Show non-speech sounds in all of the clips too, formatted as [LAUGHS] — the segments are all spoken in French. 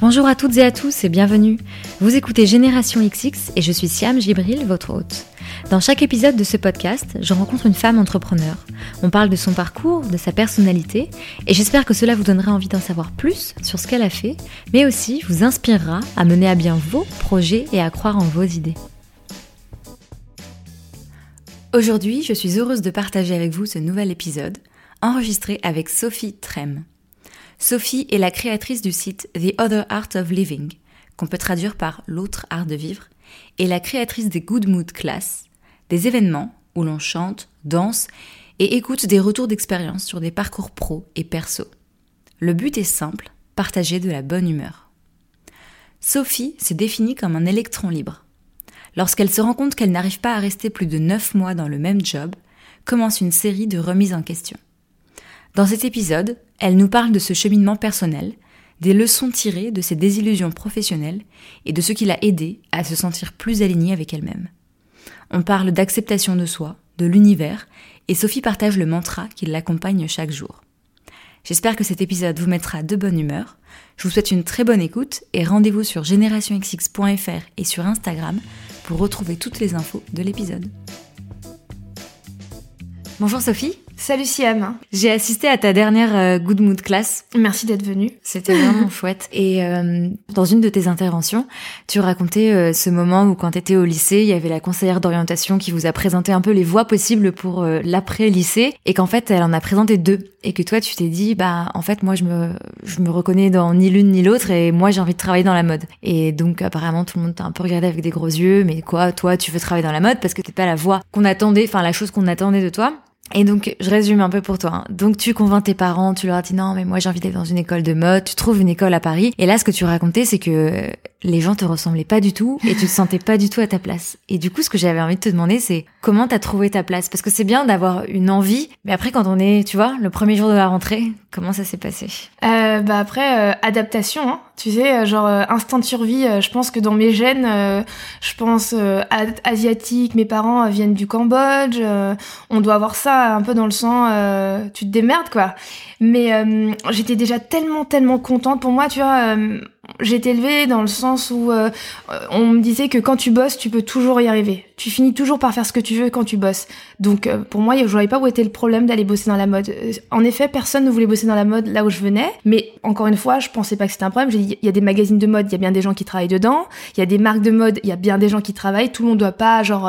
Bonjour à toutes et à tous et bienvenue. Vous écoutez Génération XX et je suis Siam Gibril, votre hôte. Dans chaque épisode de ce podcast, je rencontre une femme entrepreneur. On parle de son parcours, de sa personnalité et j'espère que cela vous donnera envie d'en savoir plus sur ce qu'elle a fait, mais aussi vous inspirera à mener à bien vos projets et à croire en vos idées. Aujourd'hui, je suis heureuse de partager avec vous ce nouvel épisode, enregistré avec Sophie Trem. Sophie est la créatrice du site The Other Art of Living, qu'on peut traduire par l'autre art de vivre, et la créatrice des Good Mood Class, des événements où l'on chante, danse et écoute des retours d'expérience sur des parcours pro et perso. Le but est simple, partager de la bonne humeur. Sophie s'est définie comme un électron libre. Lorsqu'elle se rend compte qu'elle n'arrive pas à rester plus de 9 mois dans le même job, commence une série de remises en question. Dans cet épisode, elle nous parle de ce cheminement personnel, des leçons tirées de ses désillusions professionnelles et de ce qui l'a aidé à se sentir plus alignée avec elle-même. On parle d'acceptation de soi, de l'univers, et Sophie partage le mantra qui l'accompagne chaque jour. J'espère que cet épisode vous mettra de bonne humeur. Je vous souhaite une très bonne écoute et rendez-vous sur générationxx.fr et sur Instagram pour retrouver toutes les infos de l'épisode. Bonjour Sophie. Salut Siam. J'ai assisté à ta dernière euh, Good Mood class. Merci d'être venue. C'était vraiment [LAUGHS] chouette. Et euh, dans une de tes interventions, tu racontais euh, ce moment où quand tu étais au lycée, il y avait la conseillère d'orientation qui vous a présenté un peu les voies possibles pour l'après-lycée et qu'en fait, elle en a présenté deux et que toi tu t'es dit bah en fait moi je me je me reconnais dans ni l'une ni l'autre et moi j'ai envie de travailler dans la mode. Et donc apparemment tout le monde t'a un peu regardé avec des gros yeux mais quoi toi tu veux travailler dans la mode parce que t'es pas la voie qu'on attendait enfin la chose qu'on attendait de toi. Et donc, je résume un peu pour toi. Hein. Donc, tu convaincs tes parents, tu leur dis non, mais moi j'ai envie d'aller dans une école de mode, tu trouves une école à Paris. Et là, ce que tu racontais, c'est que les gens te ressemblaient pas du tout et tu te sentais pas du tout à ta place. Et du coup, ce que j'avais envie de te demander, c'est comment t'as trouvé ta place? Parce que c'est bien d'avoir une envie, mais après, quand on est, tu vois, le premier jour de la rentrée, comment ça s'est passé? Euh, Bah après, euh, adaptation. Hein. Tu sais, euh, genre euh, instinct de survie. je pense que dans mes gènes, je pense asiatique. Mes parents viennent du Cambodge. on doit avoir ça un peu dans le sang. tu te démerdes quoi. Mais j'étais déjà tellement, tellement contente. Pour moi, tu vois été élevée dans le sens où euh, on me disait que quand tu bosses, tu peux toujours y arriver. Tu finis toujours par faire ce que tu veux quand tu bosses. Donc euh, pour moi, je voyais pas où était le problème d'aller bosser dans la mode. Euh, en effet, personne ne voulait bosser dans la mode là où je venais, mais encore une fois, je pensais pas que c'était un problème. J'ai dit, il y a des magazines de mode, il y a bien des gens qui travaillent dedans. Il y a des marques de mode, il y a bien des gens qui travaillent. Tout le monde doit pas genre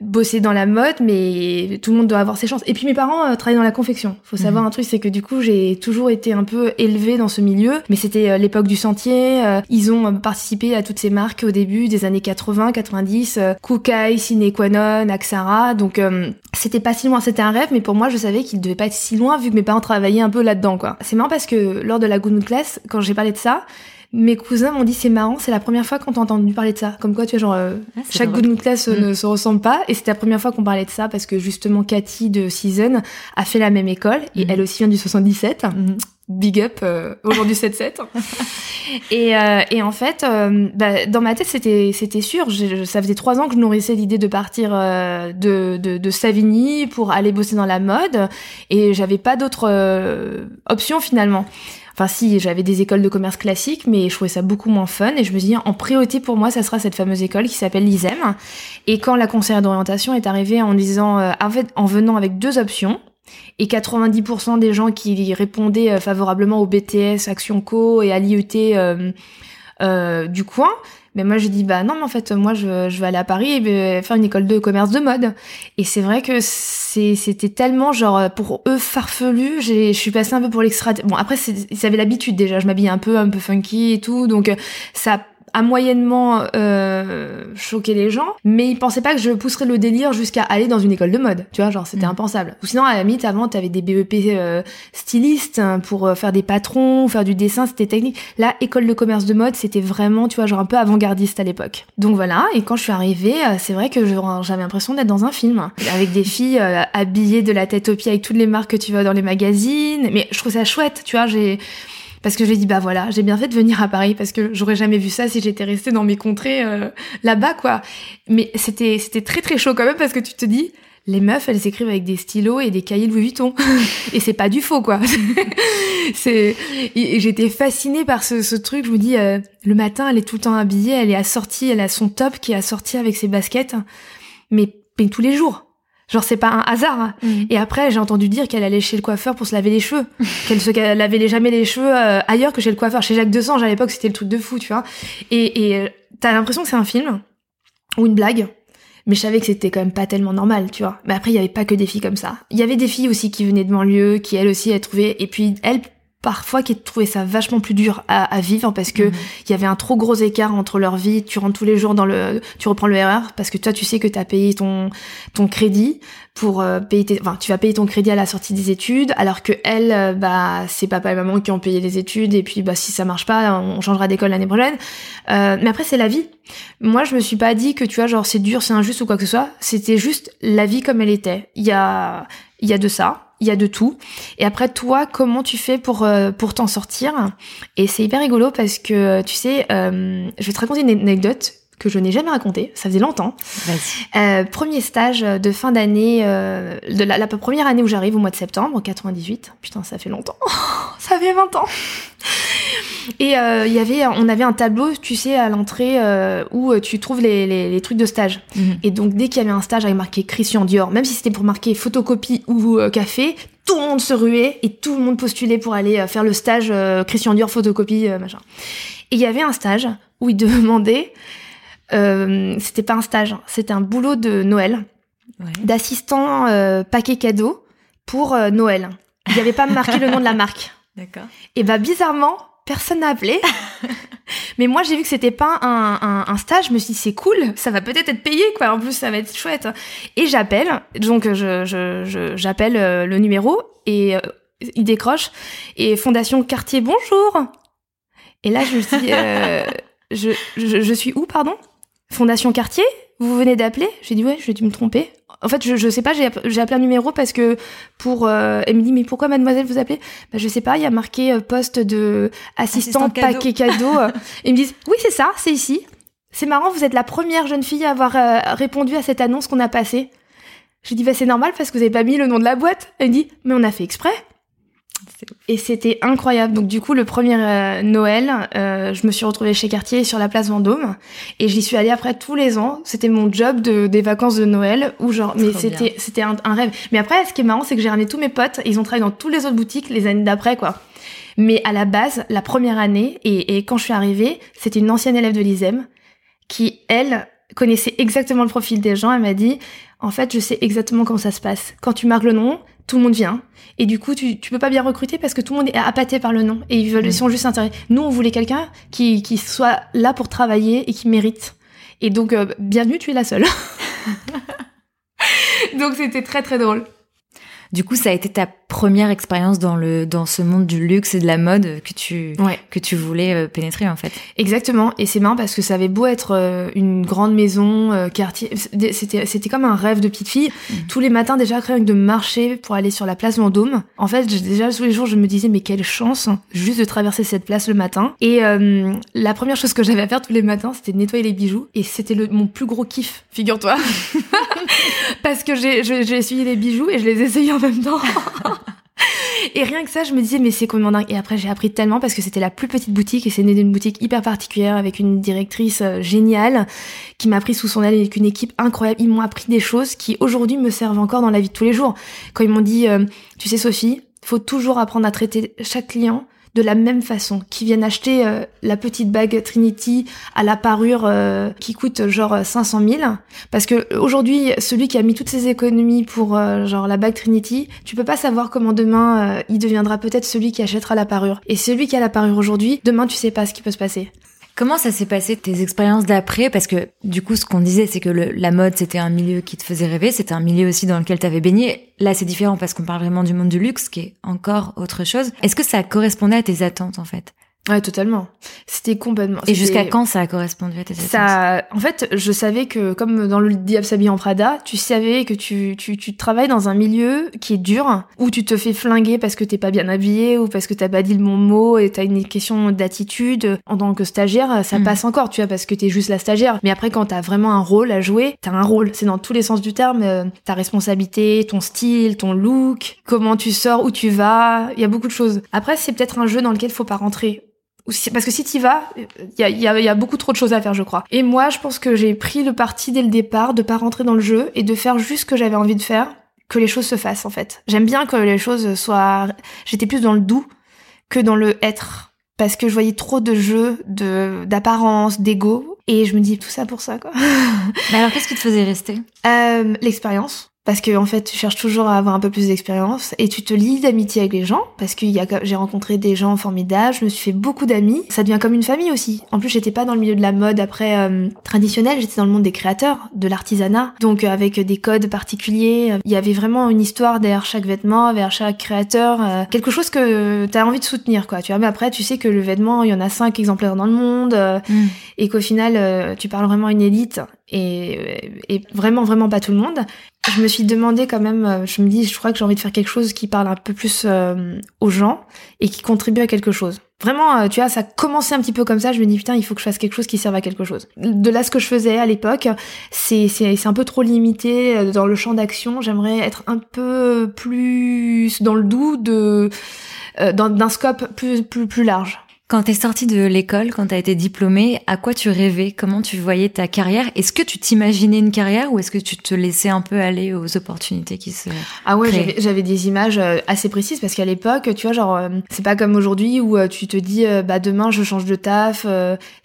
bosser dans la mode, mais tout le monde doit avoir ses chances. Et puis mes parents travaillent dans la confection. Faut savoir mhm. un truc, c'est que du coup, j'ai toujours été un peu élevée dans ce milieu, mais c'était l'époque du Sentier. Euh, ils ont participé à toutes ces marques au début des années 80, 90, euh, Kukai, Axara. Donc euh, c'était pas si loin, c'était un rêve, mais pour moi je savais qu'il devait pas être si loin vu que mes parents travaillaient un peu là-dedans quoi. C'est marrant parce que lors de la Good Mood Class, quand j'ai parlé de ça, mes cousins m'ont dit c'est marrant, c'est la première fois qu'on t'a entendu parler de ça. Comme quoi, tu vois, genre, ah, chaque Good Mood Class ne se ressemble pas. Et c'était la première fois qu'on parlait de ça parce que justement, Cathy de Season a fait la même école et mm. elle aussi vient du 77 big up euh, aujourd'hui 7-7 [LAUGHS] et, euh, et en fait euh, bah, dans ma tête c'était c'était sûr ça faisait trois ans que je nourrissais l'idée de partir euh, de, de, de Savigny pour aller bosser dans la mode et j'avais pas d'autre option finalement Enfin si, j'avais des écoles de commerce classiques, mais je trouvais ça beaucoup moins fun. Et je me dis, en priorité pour moi, ça sera cette fameuse école qui s'appelle l'ISEM. Et quand la conseillère d'orientation est arrivée en disant, en fait, en venant avec deux options, et 90% des gens qui répondaient euh, favorablement au BTS, Action Co et à l'IET euh, euh, du coin, mais moi j'ai dit bah non mais en fait moi je, je vais aller à Paris et faire une école de commerce de mode. Et c'est vrai que c'était tellement genre pour eux farfelu. Je suis passée un peu pour l'extra bon après ils avaient l'habitude déjà. Je m'habillais un peu un peu funky et tout. Donc ça a moyennement euh, choqué les gens, mais ils pensaient pas que je pousserais le délire jusqu'à aller dans une école de mode. Tu vois, genre c'était mm. impensable. Ou sinon, à la limite, avant, t'avais des BEP euh, stylistes hein, pour euh, faire des patrons, faire du dessin, c'était technique. Là, école de commerce de mode, c'était vraiment, tu vois, genre un peu avant-gardiste à l'époque. Donc voilà, et quand je suis arrivée, euh, c'est vrai que j'avais l'impression d'être dans un film, avec des filles habillées de la tête aux pieds avec toutes les marques que tu vois dans les magazines. Mais je trouve ça chouette, tu vois, j'ai parce que j'ai dit bah voilà, j'ai bien fait de venir à Paris parce que j'aurais jamais vu ça si j'étais restée dans mes contrées euh, là-bas quoi. Mais c'était c'était très très chaud quand même parce que tu te dis les meufs, elles écrivent avec des stylos et des cahiers Louis Vuitton. [LAUGHS] et c'est pas du faux, quoi. [LAUGHS] c'est, j'étais fascinée par ce, ce, truc. Je me dis, euh, le matin, elle est tout le temps habillée, elle est assortie, elle a son top qui est assorti avec ses baskets. Mais, mais tous les jours. Genre c'est pas un hasard. Mm. Et après j'ai entendu dire qu'elle allait chez le coiffeur pour se laver les cheveux, [LAUGHS] qu'elle se lavait jamais les cheveux euh, ailleurs que chez le coiffeur. Chez Jacques Desange à l'époque c'était le truc de fou, tu vois. Et, et euh, t'as l'impression que c'est un film ou une blague, mais je savais que c'était quand même pas tellement normal, tu vois. Mais après il y avait pas que des filles comme ça. Il y avait des filles aussi qui venaient de banlieue, qui elles aussi elles trouvaient. Et puis elles parfois qui trouvaient ça vachement plus dur à, à vivre parce que il mhm. y avait un trop gros écart entre leur vie. Tu rentres tous les jours dans le, tu reprends le RR parce que toi tu sais que tu as payé ton ton crédit pour euh, payer tes, enfin tu vas payer ton crédit à la sortie des études alors que elle euh, bah c'est papa et maman qui ont payé les études et puis bah si ça marche pas on changera d'école l'année prochaine. Euh, mais après c'est la vie. Moi je me suis pas dit que tu vois genre c'est dur c'est injuste ou quoi que ce soit. C'était juste la vie comme elle était. Il y a il y a de ça il y a de tout. Et après, toi, comment tu fais pour, euh, pour t'en sortir? Et c'est hyper rigolo parce que, tu sais, euh, je vais te raconter une anecdote que je n'ai jamais racontée, ça faisait longtemps. Euh, premier stage de fin d'année, euh, de la, la, première année où j'arrive au mois de septembre, 98. Putain, ça fait longtemps. [LAUGHS] ça fait 20 ans. Et euh, y avait, on avait un tableau, tu sais, à l'entrée euh, où tu trouves les, les, les, trucs de stage. Mhm. Et donc dès qu'il y avait un stage avec marqué Christian Dior, même si c'était pour marquer photocopie ou euh, café, tout le monde se ruait et tout le monde postulait pour aller faire le stage Christian Dior photocopie machin. Et il y avait un stage où il [LAUGHS] demandait, c'était pas un stage, hein, c'était un boulot de Noël, ouais. d'assistant paquet cadeau pour Noël. Il n'y avait pas marqué le nom de la marque. [LAUGHS] D'accord. Et bah bizarrement, personne n'a appelé. [LAUGHS] Mais moi, j'ai vu que c'était pas un, un, un, stage. Je me suis dit, c'est cool, ça va peut-être être payé, quoi. En plus, ça va être chouette. Et j'appelle. Donc, je, je, j'appelle euh, le numéro et euh, il décroche. Et Fondation Quartier, bonjour. Et là, je me dis, euh, [LAUGHS] je, je, je suis où, pardon? Fondation Quartier Vous venez d'appeler? J'ai dit, ouais, j'ai dû me tromper. En fait, je, je sais pas, j'ai appelé un numéro parce que pour. Euh, elle me dit, mais pourquoi mademoiselle vous appelez? Bah, Je sais pas, il y a marqué euh, poste de assistant, paquet cadeau. [LAUGHS] ils me disent, oui, c'est ça, c'est ici. C'est marrant, vous êtes la première jeune fille à avoir euh, répondu à cette annonce qu'on a passée. J'ai dit, bah, c'est normal parce que vous avez pas mis le nom de la boîte. Elle me dit, mais on a fait exprès. Et c'était incroyable. Donc du coup, le premier euh, Noël, euh, je me suis retrouvée chez Cartier sur la place Vendôme et j'y suis allée après tous les ans. C'était mon job de, des vacances de Noël où genre, mais c'était c'était un, rêve. Mais après, ce qui est marrant, c'est que j'ai ramené tous mes potes. Ils ont travaillé dans toutes les autres boutiques les années d'après, quoi. Mais à la base, la première année et, et quand je suis arrivée, c'était une ancienne élève de l'ISEM qui elle connaissait exactement le profil des gens. Elle m'a dit, en fait, je sais exactement comment ça se passe. Quand tu marques le nom, tout le monde vient. Et du coup, tu, tu peux pas bien recruter parce que tout le monde est appâté par le nom. Et ils veulent, ils sont juste intéressés. Nous, on voulait quelqu'un qui, qui soit là pour travailler et qui mérite. Et donc, euh, bienvenue, tu es la seule. [LAUGHS] [LAUGHS] donc, c'était très, très drôle. Du coup, ça a été ta première expérience dans le dans ce monde du luxe et de la mode que tu que tu voulais euh, pénétrer en fait. Exactement. Et c'est marrant parce que ça avait beau être euh, une grande maison, euh, quartier, c'était c'était comme un rêve de petite fille. Mm. Tous les matins déjà rien que de marcher pour aller sur la place Vendôme. En fait, déjà tous les jours, je me disais mais quelle chance juste de traverser cette place le matin. Et la première chose que j'avais à faire tous les matins, c'était de nettoyer les bijoux. Et c'était mon plus gros kiff, figure-toi. [LAUGHS] parce que j'ai j'ai essuyé les bijoux et je les essayais en même temps. [LAUGHS] et rien que ça, je me disais, mais c'est complètement dingue. Et après, j'ai appris tellement parce que c'était la plus petite boutique et c'est une boutique hyper particulière avec une directrice euh, géniale qui m'a pris sous son aile avec une équipe incroyable. Ils m'ont appris des choses qui aujourd'hui me servent encore dans la vie de tous les jours. Quand ils m'ont dit, euh, tu sais, Sophie, faut toujours apprendre à traiter chaque client de la même façon, qui viennent acheter euh, la petite bague Trinity à la parure euh, qui coûte genre 500 000, parce que aujourd'hui celui qui a mis toutes ses économies pour euh, genre la bague Trinity, tu peux pas savoir comment demain il deviendra peut-être celui qui achètera la parure. Et celui qui a la parure aujourd'hui, demain tu sais pas ce qui peut se passer. Comment ça s'est passé tes expériences d'après? Parce que du coup, ce qu'on disait, c'est que la mode, c'était un milieu qui te faisait rêver, c'était un milieu aussi dans lequel tu avais baigné. Là, c'est différent parce qu'on parle vraiment du monde du luxe, qui est encore autre chose. Est-ce que ça correspondait à tes attentes en fait? Ouais, totalement. C'était complètement. Et jusqu'à quand ça a correspondu à tes attentes? ça, en fait, je savais que, comme dans le Diable s'habille en Prada, tu savais que tu, tu, tu travailles dans un milieu qui est dur, où tu te fais flinguer parce que t'es pas bien habillé ou parce que t'as pas dit le bon mot et t'as une question d'attitude. En tant que stagiaire, ça Mhm. passe encore, tu vois, parce que t'es juste la stagiaire. Mais après, quand t'as vraiment un rôle à jouer, t'as un rôle. C'est dans tous les sens du terme. euh, ta responsabilité, ton style, ton look, comment tu sors, où tu vas. Il y a beaucoup de choses. Après, c'est peut-être un jeu dans lequel faut pas rentrer. Parce que si t'y vas, il y a, y a- y a beaucoup trop de choses à faire, je crois. Et moi, je pense que j'ai pris le parti dès le départ de pas rentrer dans le jeu et de faire juste ce que j'avais envie de faire, que les choses se fassent en fait. J'aime bien que les choses soient. J'étais plus dans le doux que dans le être, parce que je voyais trop de jeux, de d'apparence, d'ego, et je me dis tout ça pour ça quoi. [LAUGHS] Mais alors, qu'est-ce qui te faisait rester? Euh, L'expérience. Parce que en fait, tu cherches toujours à avoir un peu plus d'expérience et tu te lis d'amitié avec les gens parce que il y a, j'ai rencontré des gens formidables, je me suis fait beaucoup d'amis. Ça devient comme une famille aussi. En plus, j'étais pas dans le milieu de la mode après euh, traditionnel, j'étais dans le monde des créateurs, de l'artisanat, donc euh, avec des codes particuliers. Il y avait vraiment une histoire derrière chaque vêtement, derrière chaque créateur, euh, quelque chose que t'as envie de soutenir, quoi. Tu vois, mais après, tu sais que le vêtement, il y en a cinq exemplaires dans le monde. euh, Mm. et qu'au final euh, tu parles vraiment à une élite et, et vraiment vraiment pas tout le monde. Je me suis demandé quand même, euh, je me dis, je crois que j'ai envie de faire quelque chose qui parle un peu plus euh, aux gens et qui contribue à quelque chose. Vraiment, euh, tu vois, ça a commencé un petit peu comme ça. Je me dis putain, il faut que je fasse quelque chose qui serve à quelque chose. De là, ce que je faisais à l'époque, c'est c'est un peu trop limité euh, dans le champ d'action. J'aimerais être un peu plus dans le doux de euh, d'un scope plus plus plus large. Quand t'es sortie de l'école, quand t'as été diplômée, à quoi tu rêvais? Comment tu voyais ta carrière? Est-ce que tu t'imaginais une carrière ou est-ce que tu te laissais un peu aller aux opportunités qui se... Ah ouais, j'avais- des images euh, assez précises parce qu'à l'époque, tu vois, genre, euh, c'est pas comme aujourd'hui où euh, tu te dis, bah demain je change de taf.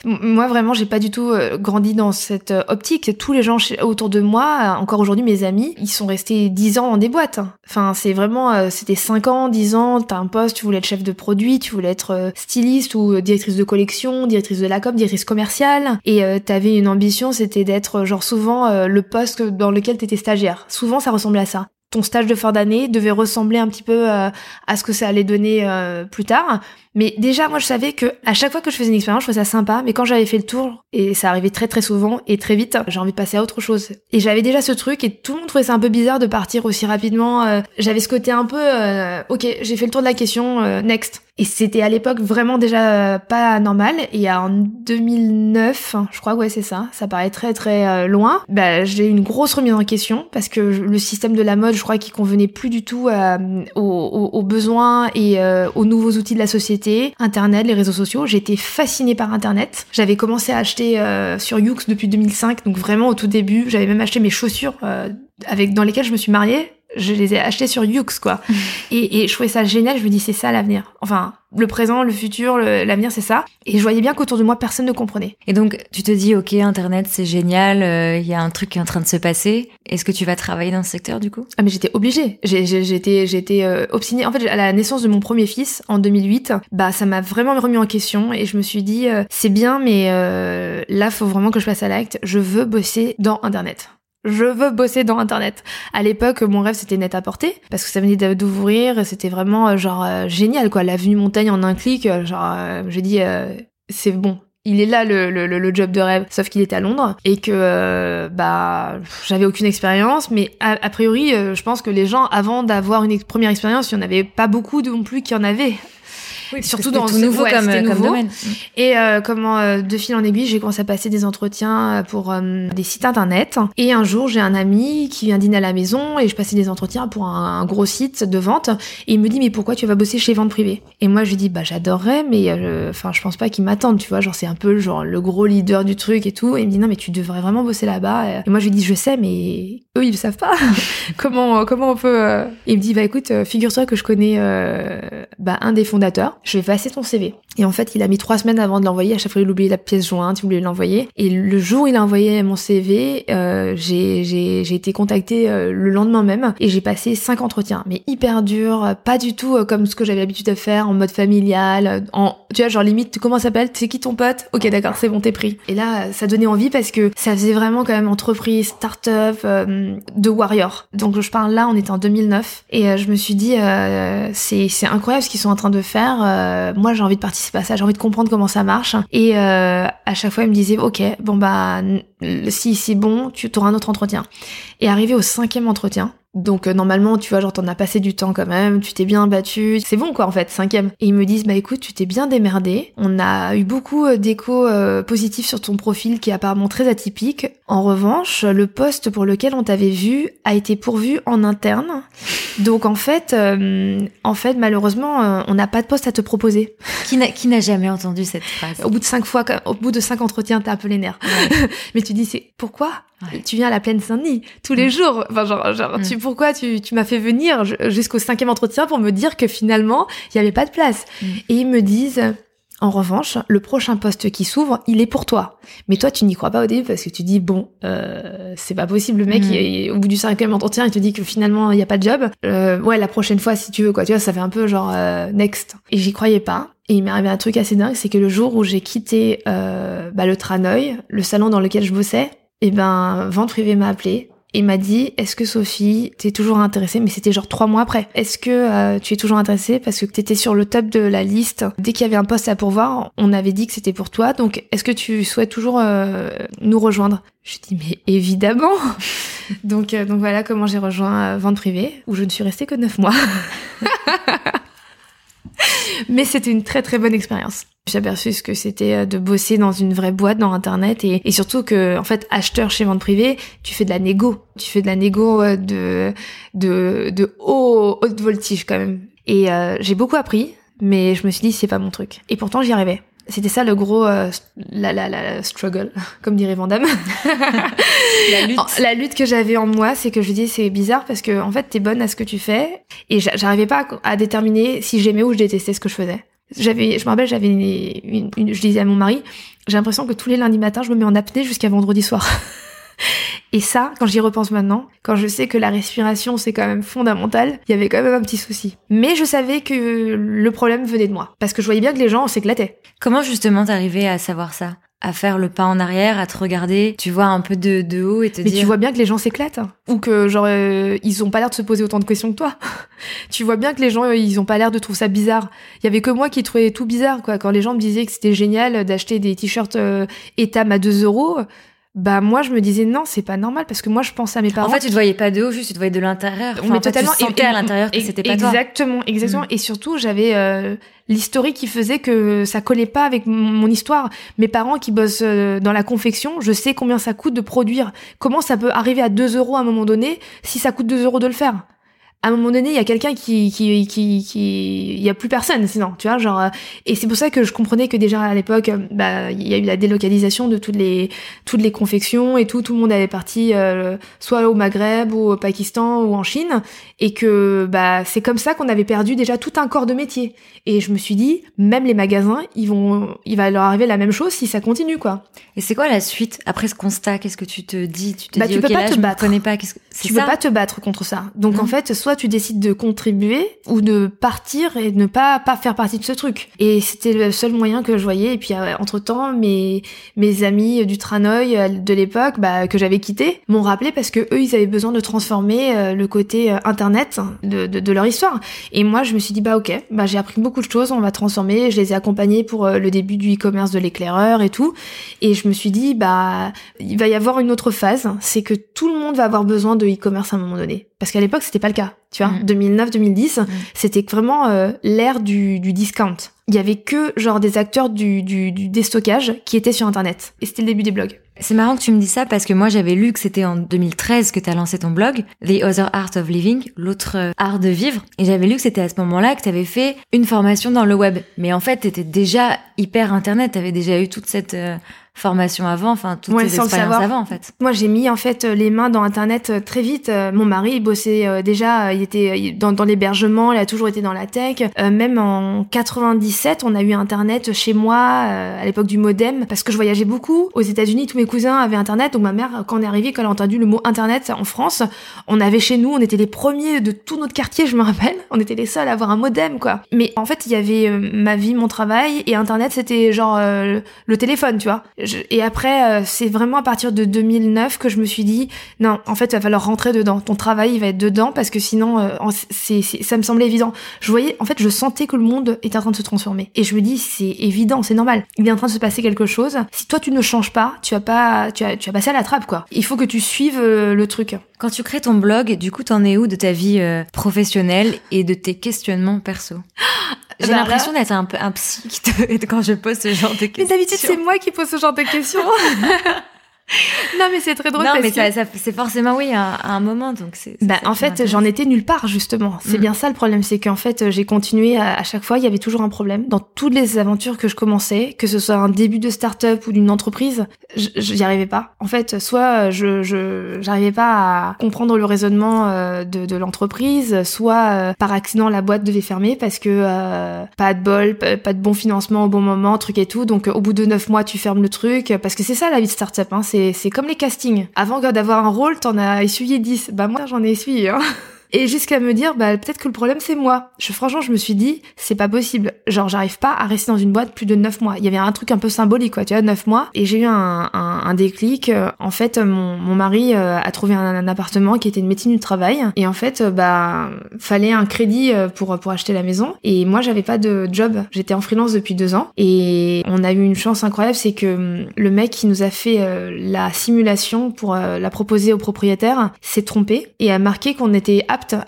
moi vraiment, j'ai pas du tout grandi dans cette optique. Tous les gens autour de moi, encore aujourd'hui mes amis, ils sont restés 10 ans dans des boîtes. Enfin, c'est vraiment, c'était 5 ans, 10 ans, t'as un poste, tu voulais être chef de produit, tu voulais être styliste euh, directrice de collection, directrice de la com, directrice commerciale, et euh, t'avais une ambition, c'était d'être euh, genre souvent euh, le poste dans lequel t'étais stagiaire. Souvent, ça ressemblait à ça ton stage de fin d'année devait ressembler un petit peu euh, à ce que ça allait donner plus tard. Mais déjà, moi, je savais que à chaque fois que je faisais une expérience, je trouvais ça sympa. Mais quand j'avais fait le tour, et ça arrivait très très souvent et très vite, j'ai envie de passer à autre chose. Et j'avais déjà ce truc, et tout le monde trouvait ça un peu bizarre de partir aussi rapidement. euh, j'avais ce côté un peu, euh, ok, j'ai fait le tour de la question, euh, next. Et c'était à l'époque vraiment déjà euh, pas normal. Et en 2009, je crois, ouais, c'est ça. Ça paraît très très euh, loin. Bah, j'ai eu une grosse remise en question parce que le système de la mode, je crois, qu'il convenait plus du tout aux, aux- aux besoins et aux nouveaux outils de la société, Internet, les réseaux sociaux. J'étais fascinée par Internet. J'avais commencé à acheter euh, sur Yux depuis 2005, donc vraiment au tout début. J'avais même acheté mes chaussures euh, avec dans lesquelles je me suis mariée. Je les ai achetées sur Yux, quoi. [LAUGHS] Et, et je trouvais ça génial. Je me dis, c'est ça l'avenir. Enfin, le présent, le futur, l'avenir, c'est ça. Et je voyais bien qu'autour de moi, personne ne comprenait. Et donc, tu te dis, ok, Internet, c'est génial, euh, il y a un truc qui est en train de se passer. Est-ce que tu vas travailler dans ce secteur, du coup? Ah mais j'étais obligée. J'étais j'étais euh, obstinée. En fait, à la naissance de mon premier fils en 2008, bah ça m'a vraiment remis en question et je me suis dit euh, c'est bien, mais là faut vraiment que je passe à l'acte. Je veux bosser dans Internet. Je veux bosser dans Internet. À l'époque, mon rêve c'était net à porter parce que ça venait d'ouvrir. C'était vraiment euh, genre euh, génial quoi. L'avenue Montagne en un clic. euh, Genre j'ai dit c'est bon. Il est là le, le, le- job de rêve, sauf qu'il était à Londres et que bah j'avais aucune expérience, mais a, a priori je pense que les gens avant d'avoir une première expérience, il y en avait pas beaucoup non plus qui en avaient. Surtout dans tout nouveau ouais, comme, c'était comme nouveau. domaine. Et euh, comment euh, de fil en aiguille, j'ai commencé à passer des entretiens euh, pour euh, des sites internet. Et un jour, j'ai un ami qui vient dîner à la maison et je passais des entretiens pour un, un gros site de vente. Et il me dit mais pourquoi tu vas bosser chez vente privée? Et moi je lui dis bah j'adorerais, mais euh, enfin je pense pas qu'ils m'attendent, tu vois. Genre c'est un peu genre le gros leader du truc et tout. Et il me dit non mais tu devrais vraiment bosser là-bas. Et moi je lui dis je sais, mais eux ils le savent pas. [LAUGHS] comment comment on peut euh Il me dit bah écoute, figure-toi que je connais euh, bah, un des fondateurs. Je vais passer ton CV. Et en fait, il a mis trois semaines avant de l'envoyer. À chaque fois, il oubliait la pièce jointe, il voulait l'envoyer. Et le jour où il a envoyé mon CV, euh, j'ai été contactée euh, le lendemain même et j'ai passé cinq entretiens, mais hyper dur, pas du tout euh, comme ce que j'avais l'habitude de faire en mode familial, euh, en tu vois genre limite comment ça s'appelle, c'est qui ton pote? Ok d'accord, c'est bon, t'es pris. Et là, ça donnait envie parce que ça faisait vraiment quand même entreprise, start-up, euh, de warrior. Donc je parle là, on était en 2009 et euh, je me suis dit c'est incroyable ce qu'ils sont en train de faire. Euh, moi j'ai envie de participer se passe, j'ai envie de comprendre comment ça marche. Et euh, à chaque fois, il me disait, ok, bon bah si c'est bon, tu auras un autre entretien. Et arrivé au cinquième entretien, donc euh, normalement, tu vois, genre t'en as passé du temps quand même, tu t'es bien battu, c'est bon quoi en fait, cinquième. Et ils me disent, bah écoute, tu t'es bien démerdé, on a eu beaucoup euh, d'échos euh, positifs sur ton profil qui est apparemment très atypique. En revanche, le poste pour lequel on t'avait vu a été pourvu en interne. Donc en fait, en fait malheureusement, on n'a pas de poste à te proposer. Qui n'a, jamais entendu cette phrase? Au bout de cinq fois, au bout de cinq entretiens, t'as un peu les nerfs. [LAUGHS] Mais tu dis, c'est pourquoi tu viens à la plaine Saint-Denis tous les mm. jours? Enfin, genre, genre tu, mm. pourquoi tu, tu m'as fait venir jusqu'au cinquième entretien pour me dire que finalement, il n'y avait pas de place? Mm. Et ils me disent, en revanche, le prochain poste qui s'ouvre, il est pour toi. Mais toi, tu n'y crois pas au début parce que tu dis, bon, euh, c'est pas possible. Le mec, au bout du cinquième entretien, il te dit que finalement, il n'y a pas de job. Euh, ouais, la prochaine fois, si tu veux, quoi. Tu vois, ça fait un peu genre euh, next. Et j'y croyais pas. Et il m'est arrivé un truc assez dingue, c'est que le jour où j'ai quitté euh, bah, le Tranoï, le salon dans lequel je bossais, et eh ben, vente privée m'a appelé et m'a dit est-ce que Sophie t'es toujours intéressée? Mais c'était genre trois mois après. Est-ce que euh, tu es toujours intéressée? Parce que t'étais sur le top de la liste. Dès qu'il y avait un poste à pourvoir on avait dit que c'était pour toi. Donc est-ce que tu souhaites toujours euh, nous rejoindre? Je dis mais évidemment! [LAUGHS] Donc euh, donc voilà comment j'ai rejoint vente privée où je ne suis restée que neuf mois [LAUGHS] [LAUGHS] mais c'était une très très bonne expérience. J'ai aperçu ce que c'était euh, de bosser dans une vraie boîte dans internet et, surtout que en fait acheteur chez vente privée tu fais de la négo. Tu fais de la négo euh, de de de haut haute voltige quand même. Et euh, j'ai beaucoup appris mais je me suis dit c'est pas mon truc. Et pourtant j'y arrivais c'était ça le gros la, la, la struggle [LAUGHS] comme dirait Vandame [LAUGHS] la lutte. La lutte que j'avais en moi c'est que je dis c'est bizarre parce que en fait t'es bonne à ce que tu fais et j'arrivais pas à déterminer si j'aimais ou je détestais ce que je faisais. J'avais, je me rappelle, j'avais une, une, je disais à mon mari, j'ai l'impression que tous les lundis matins, je me mets en apnée jusqu'à vendredi soir. [LAUGHS] Et ça, quand j'y repense maintenant, quand je sais que la respiration c'est quand même fondamental, il y avait quand même un petit souci. Mais je savais que le problème venait de moi, parce que je voyais bien que les gens s'éclataient. Comment justement t'arrivais à savoir ça? À faire le pas en arrière, à te regarder, tu vois un peu de, de haut et te dire. Mais tu vois bien que les gens s'éclatent ou que genre euh, ils ont pas l'air de se poser autant de questions que toi. [LAUGHS] tu vois bien que les gens euh, ils ont pas l'air de trouver ça bizarre. Il y avait que moi qui trouvais tout bizarre quoi. Quand les gens me disaient que c'était génial d'acheter des t-shirts euh, Etam à 2 euros, bah moi je me disais non c'est pas normal parce que moi je pense à mes parents. en fait tu te voyais pas de haut juste tu te voyais de l'intérieur. Enfin, mais totalement tu sentais à l'intérieur que c'était pas exactement exactement. Mm. et surtout j'avais euh, l'historique qui faisait que ça collait pas avec mon histoire. Mes parents qui bossent euh, dans la confection je sais combien ça coûte de produire. Comment ça peut arriver à 2 euros à un moment donné si ça coûte 2 euros de le faire? À un moment donné, il y a quelqu'un qui, qui, qui, qui, il y a plus personne, sinon, tu vois, genre, et c'est pour ça que je comprenais que déjà à l'époque, bah, il y a eu la délocalisation de toutes les, toutes les confections et tout, tout le monde avait parti, euh, soit au Maghreb ou au Pakistan ou en Chine, et que, bah, c'est comme ça qu'on avait perdu déjà tout un corps de métier. Et je me suis dit, même les magasins, ils vont, il va leur arriver la même chose si ça continue, quoi. Et c'est quoi la suite après ce constat? Qu'est-ce que tu te dis? Tu te bah, dis, tu peux pas te battre. pas. Que... Tu peux pas te battre contre ça. Donc en fait, soit tu décides de contribuer ou de partir et de ne pas pas faire partie de ce truc. Et c'était le seul moyen que je voyais. Et puis euh, entre temps, mes mes amis du Tranoï euh, de l'époque, bah, que j'avais quitté, m'ont rappelé parce que eux, ils avaient besoin de transformer euh, le côté internet de, de, de, leur histoire. Et moi, je me suis dit bah ok, bah j'ai appris beaucoup de choses, on va transformer. Je les ai accompagnés pour le début du e-commerce de l'éclaireur et tout. Et je me suis dit bah il va y avoir une autre phase, c'est que tout le monde va avoir besoin de e-commerce à un moment donné. Parce qu'à l'époque, c'était pas le cas. Tu vois, 2009-2010, mm. mm. c'était vraiment euh, l'ère du, du discount. Il y avait que genre des acteurs du, du, du déstockage qui étaient sur Internet. Et c'était le début des blogs. C'est marrant que tu me dis ça parce que moi j'avais lu que c'était en 2013 que tu as lancé ton blog, The Other Art of Living, l'autre euh, art de vivre. Et j'avais lu que c'était à ce moment-là que tu avais fait une formation dans le web. Mais en fait, tu étais déjà hyper Internet, tu avais déjà eu toute cette... Formation avant, enfin toutes ouais, tes expériences avant en fait. Moi j'ai mis en fait les mains dans internet euh, très vite. Euh, mon mari il bossait euh, déjà, il était dans, dans l'hébergement, il a toujours été dans la tech. même en 97, on a eu internet chez moi à l'époque du modem parce que je voyageais beaucoup. Aux États-Unis, tous mes cousins avaient internet, donc ma mère quand on est arrivé, quand elle a entendu le mot internet en France, on avait chez nous, on était les premiers de tout notre quartier, je me rappelle. [LAUGHS] On était les seuls à avoir un modem quoi. Mais en fait il y avait ma vie, mon travail et internet c'était genre le téléphone, tu vois et après, euh, c'est vraiment à partir de 2009 que je me suis dit, non, en fait, il va falloir rentrer dedans. Ton travail, il va être dedans parce que sinon, euh, c'est, ça me semblait évident. Je voyais, en fait, je sentais que le monde était en train de se transformer. Et je me dis, c'est évident, c'est normal. Il est en train de se passer quelque chose. Si toi, tu ne changes pas, tu vas pas, tu vas, tu vas passer à la trappe, quoi. Il faut que tu suives euh, le truc. Quand tu crées ton blog, du coup, t'en es où de ta vie professionnelle et de tes questionnements perso? [GASPS] J'ai bah l'impression d'être un peu un psy [LAUGHS] quand je pose ce genre de questions. Mais d'habitude, c'est moi qui pose ce genre de questions. [LAUGHS] non mais c'est très drôle. Non mais ça, c'est forcément oui à, un moment donc c'est. Bah en fait j'en étais nulle part justement. C'est mm. bien ça le problème, c'est qu'en fait j'ai continué à, chaque fois il y avait toujours un problème dans toutes les aventures que je commençais, que ce soit un début de start-up ou d'une entreprise, j'y arrivais pas. En fait soit je je j'arrivais pas à comprendre le raisonnement euh, de, de l'entreprise, soit euh, par accident la boîte devait fermer parce que euh, pas de bol, pas de bon financement au bon moment, truc et tout. Donc au bout de neuf mois tu fermes le truc parce que c'est ça la vie de start-up. Hein, c'est comme les castings. Avant d'avoir un rôle, t'en as essuyé 10. Bah moi, j'en ai essuyé. Hein [LAUGHS] et jusqu'à me dire bah peut-être que le problème c'est moi. Je franchement je me suis dit c'est pas possible. Genre j'arrive pas à rester dans une boîte plus de 9 mois. Il y avait un truc un peu symbolique quoi, tu vois, 9 mois et j'ai eu un, un, un, déclic. En fait mon, mon mari euh, a trouvé un, appartement qui était une médecine du travail et en fait euh, bah fallait un crédit euh, pour pour acheter la maison et moi j'avais pas de job. J'étais en freelance depuis deux ans et on a eu une chance incroyable c'est que hum, le mec qui nous a fait la simulation pour la proposer au propriétaire s'est trompé et a marqué qu'on était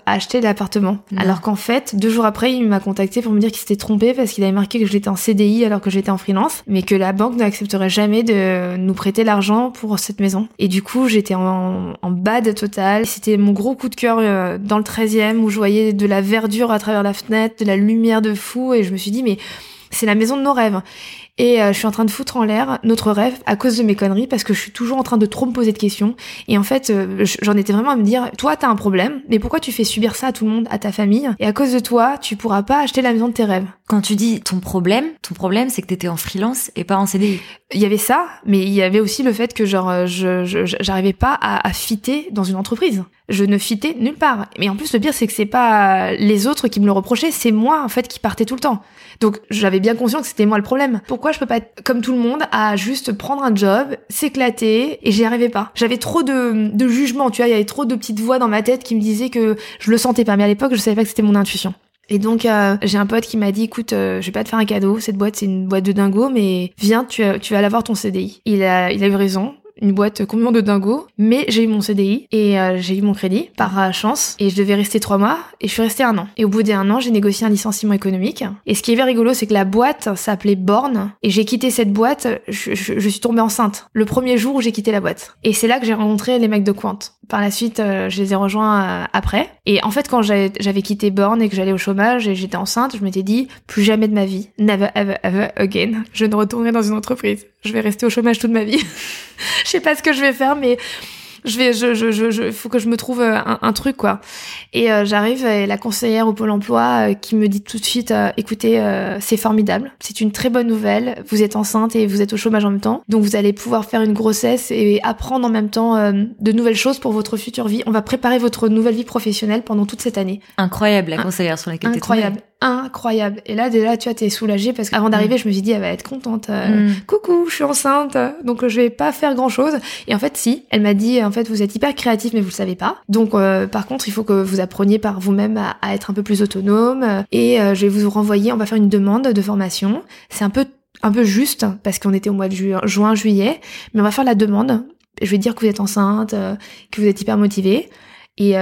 acheter l'appartement. Alors qu'en fait, deux jours après, il m'a contacté pour me dire qu'il s'était trompé parce qu'il avait marqué que j'étais en CDI alors que j'étais en freelance, mais que la banque n'accepterait jamais de nous prêter l'argent pour cette maison. Et du coup, j'étais en, en bad total. C'était mon gros coup de cœur euh, dans le 13e où je voyais de la verdure à travers la fenêtre, de la lumière de fou et je me suis dit mais c'est la maison de nos rêves. Et euh, je suis en train de foutre en l'air notre rêve à cause de mes conneries parce que je suis toujours en train de trop me poser de questions. Et en fait, euh, j'en étais vraiment à me dire, toi, t'as un problème, mais pourquoi tu fais subir ça à tout le monde, à ta famille? Et à cause de toi, tu pourras pas acheter la maison de tes rêves. Quand tu dis ton problème, ton problème, c'est que t'étais en freelance et pas en CDI. Il y avait ça, mais il y avait aussi le fait que genre, euh, je, j'arrivais pas à, à fitter dans une entreprise je ne fitais nulle part. Mais en plus, le pire, c'est que c'est pas les autres qui me le reprochaient, c'est moi, en fait, qui partais tout le temps. Donc, j'avais bien conscience que c'était moi le problème. Pourquoi je peux pas comme tout le monde à juste prendre un job, s'éclater, et j'y arrivais pas. J'avais trop de, de jugement, tu vois, il y avait trop de petites voix dans ma tête qui me disaient que je le sentais pas. Mais à l'époque, je savais pas que c'était mon intuition. Et donc euh, j'ai un pote qui m'a dit écoute euh, je vais pas te faire un cadeau cette boîte c'est une boîte de dingo mais viens tu, tu vas l'avoir ton CDI. Il a il a eu raison une boîte complètement de dingo, mais j'ai eu mon CDI et euh, j'ai eu mon crédit par euh, chance et je devais rester trois mois et je suis restée un an. Et au bout d'un an, j'ai négocié un licenciement économique. Et ce qui est rigolo, c'est que la boîte s'appelait Born et j'ai quitté cette boîte, je, je, suis tombée enceinte le premier jour où j'ai quitté la boîte. Et c'est là que j'ai rencontré les mecs de Quant. Par la suite, euh, je les ai rejoints après. Et en fait, quand j'avais quitté Born et que j'allais au chômage et j'étais enceinte, je m'étais dit plus jamais de ma vie, never ever ever again, je ne retournerai dans une entreprise. Je vais rester au chômage toute ma vie. [LAUGHS] je sais pas ce que je vais faire, mais je vais, je, je, je, je, faut que je me trouve euh, un, un truc quoi. Et euh, j'arrive et la conseillère au pôle emploi euh, qui me dit tout de suite, écoutez, c'est formidable, c'est une très bonne nouvelle. Vous êtes enceinte et vous êtes au chômage en même temps, donc vous allez pouvoir faire une grossesse et apprendre en même temps de nouvelles choses pour votre future vie. On va préparer votre nouvelle vie professionnelle pendant toute cette année. Incroyable la conseillère sur laquelle Incroyable incroyable. Et là, déjà, tu vois, t'es soulagée parce qu'avant d'arriver, mm. je me suis dit, elle va être contente. Mm. Coucou, je suis enceinte, donc je vais pas faire grand chose. Et en fait, si, elle m'a dit, en fait, vous êtes hyper créatif, mais vous le savez pas. Donc, euh, par contre, il faut que vous appreniez par vous-même à, être un peu plus autonome. Et euh, je vais vous renvoyer, on va faire une demande de formation. C'est un peu un peu juste parce qu'on était au mois de juin, juillet, mais on va faire la demande. Je vais dire que vous êtes enceinte, euh, que vous êtes hyper motivée. Et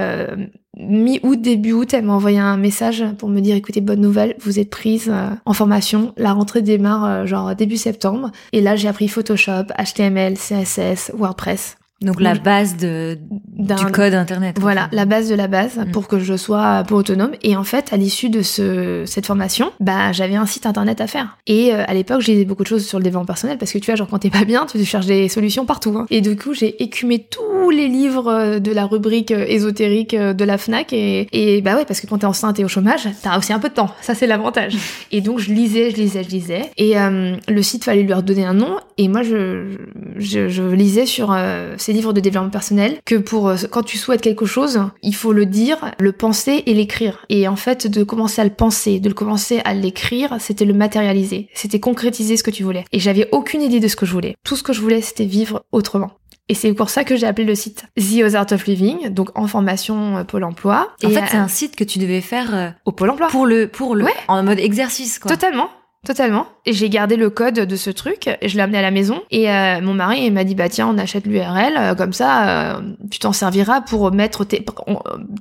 mi-août, début août, elle m'a envoyé un message pour me dire écoutez, bonne nouvelle, vous êtes prise euh, en formation. La rentrée démarre euh, genre début septembre. Et là, j'ai appris Photoshop, HTML, CSS, WordPress. Donc la base de du code internet. Voilà, la base de la base mm. pour que je sois un peu autonome. Et en fait, à l'issue de ce cette formation, bah j'avais un site internet à faire. Et euh, à l'époque, j'ai beaucoup de choses sur le développement personnel parce que tu vois, genre quand t'es pas bien, tu cherches des solutions partout. Hein. Et du coup, j'ai écumé tous les livres euh, de la rubrique euh, ésotérique de la Fnac et et bah ouais, parce que quand t'es enceinte et au chômage, t'as aussi un peu de temps. Ça c'est l'avantage. [LAUGHS] et donc je lisais, je lisais, je lisais. Et le site fallait lui redonner un nom. Et moi, je je, je lisais sur ces livres de développement personnel que pour quand tu souhaites quelque chose, il faut le dire, le penser et l'écrire. Et en fait, de commencer à le penser, de le commencer à l'écrire, c'était le matérialiser, c'était concrétiser ce que tu voulais. Et j'avais aucune idée de ce que je voulais. Tout ce que je voulais, c'était vivre autrement. Et c'est pour ça que j'ai appelé le site The Art of Living, donc en formation euh, Pôle Emploi. En et fait, c'est un site que tu devais faire euh, au Pôle Emploi. Pour le, pour le, en mode exercice, quoi. Totalement. Totalement. Et j'ai gardé le code de ce truc, je l'ai amené à la maison. Et euh, mon mari m'a dit bah tiens on achète l'URL, comme ça tu t'en serviras pour mettre tes,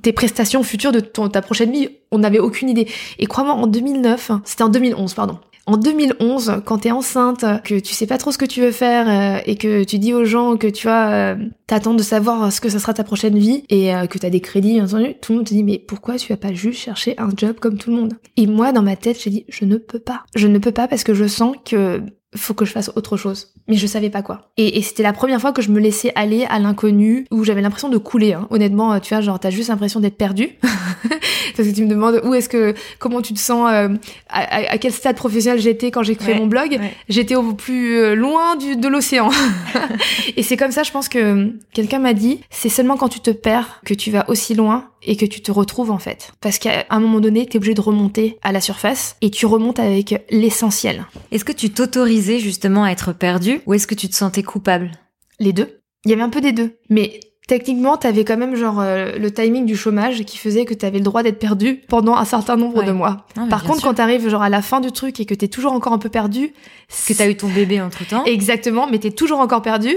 tes prestations futures de ta prochaine vie. On n'avait aucune idée. Et crois-moi en 2009, c'était en 2011 pardon en 2011, quand t'es enceinte, que tu sais pas trop ce que tu veux faire euh, et que tu dis aux gens que tu vois, euh, t'attends de savoir ce que ça sera ta prochaine vie et euh, que t'as des crédits, entendu, tout le monde te dit mais pourquoi tu vas pas juste chercher un job comme tout le monde? Et moi, dans ma tête, j'ai dit je ne peux pas. Je ne peux pas parce que je sens que faut que je fasse autre chose. Mais je savais pas quoi. Et, c'était la première fois que je me laissais aller à l'inconnu, où j'avais l'impression de couler. Hein. Honnêtement, tu vois, genre t'as juste l'impression d'être perdu, [LAUGHS] parce que tu me demandes où est-ce que, comment tu te sens, euh, à, quel stade professionnel j'étais quand j'ai créé mon blog. J'étais au plus euh, loin du, de l'océan. [LAUGHS] et c'est comme ça, je pense que quelqu'un m'a dit, c'est seulement quand tu te perds que tu vas aussi loin et que tu te retrouves en fait. Parce qu'à un moment donné, t'es obligé de remonter à la surface et tu remontes avec l'essentiel. Est-ce que tu t'autorisais justement à être perdu ou est-ce que tu te sentais coupable? Les deux. Il y avait un peu des deux. Mais techniquement, t'avais quand même genre euh, le timing du chômage qui faisait que t'avais le droit d'être perdu pendant un certain nombre de mois. Par contre, quand t'arrives genre à la fin du truc et que t'es toujours encore un peu perdu, que t'as eu ton bébé entre temps. Exactement, mais t'es toujours encore perdu.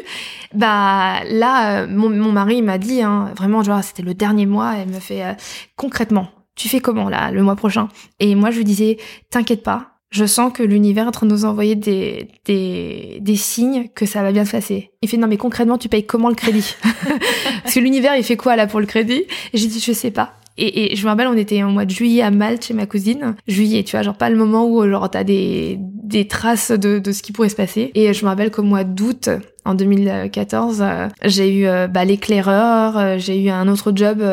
Bah là, euh, mon, mari m'a dit, hein, vraiment, genre c'était le dernier mois, elle me fait euh, concrètement. Tu fais comment là le mois prochain? Et moi je lui disais t'inquiète pas, je sens que l'univers est en train de nous envoyer des, des, des signes que ça va bien se passer. Il fait non mais concrètement tu payes comment le crédit? [LAUGHS] Parce que l'univers il fait quoi là pour le crédit? Et j'ai dit je sais pas. Et, et, je me rappelle, on était en mois de juillet à Malte chez ma cousine. Juillet, tu vois, genre pas le moment où genre t'as des, des traces de, de ce qui pourrait se passer. Et je me rappelle qu'au mois d'août, en 2014, euh, j'ai eu euh, bah, l'éclaireur, euh, j'ai eu un autre job,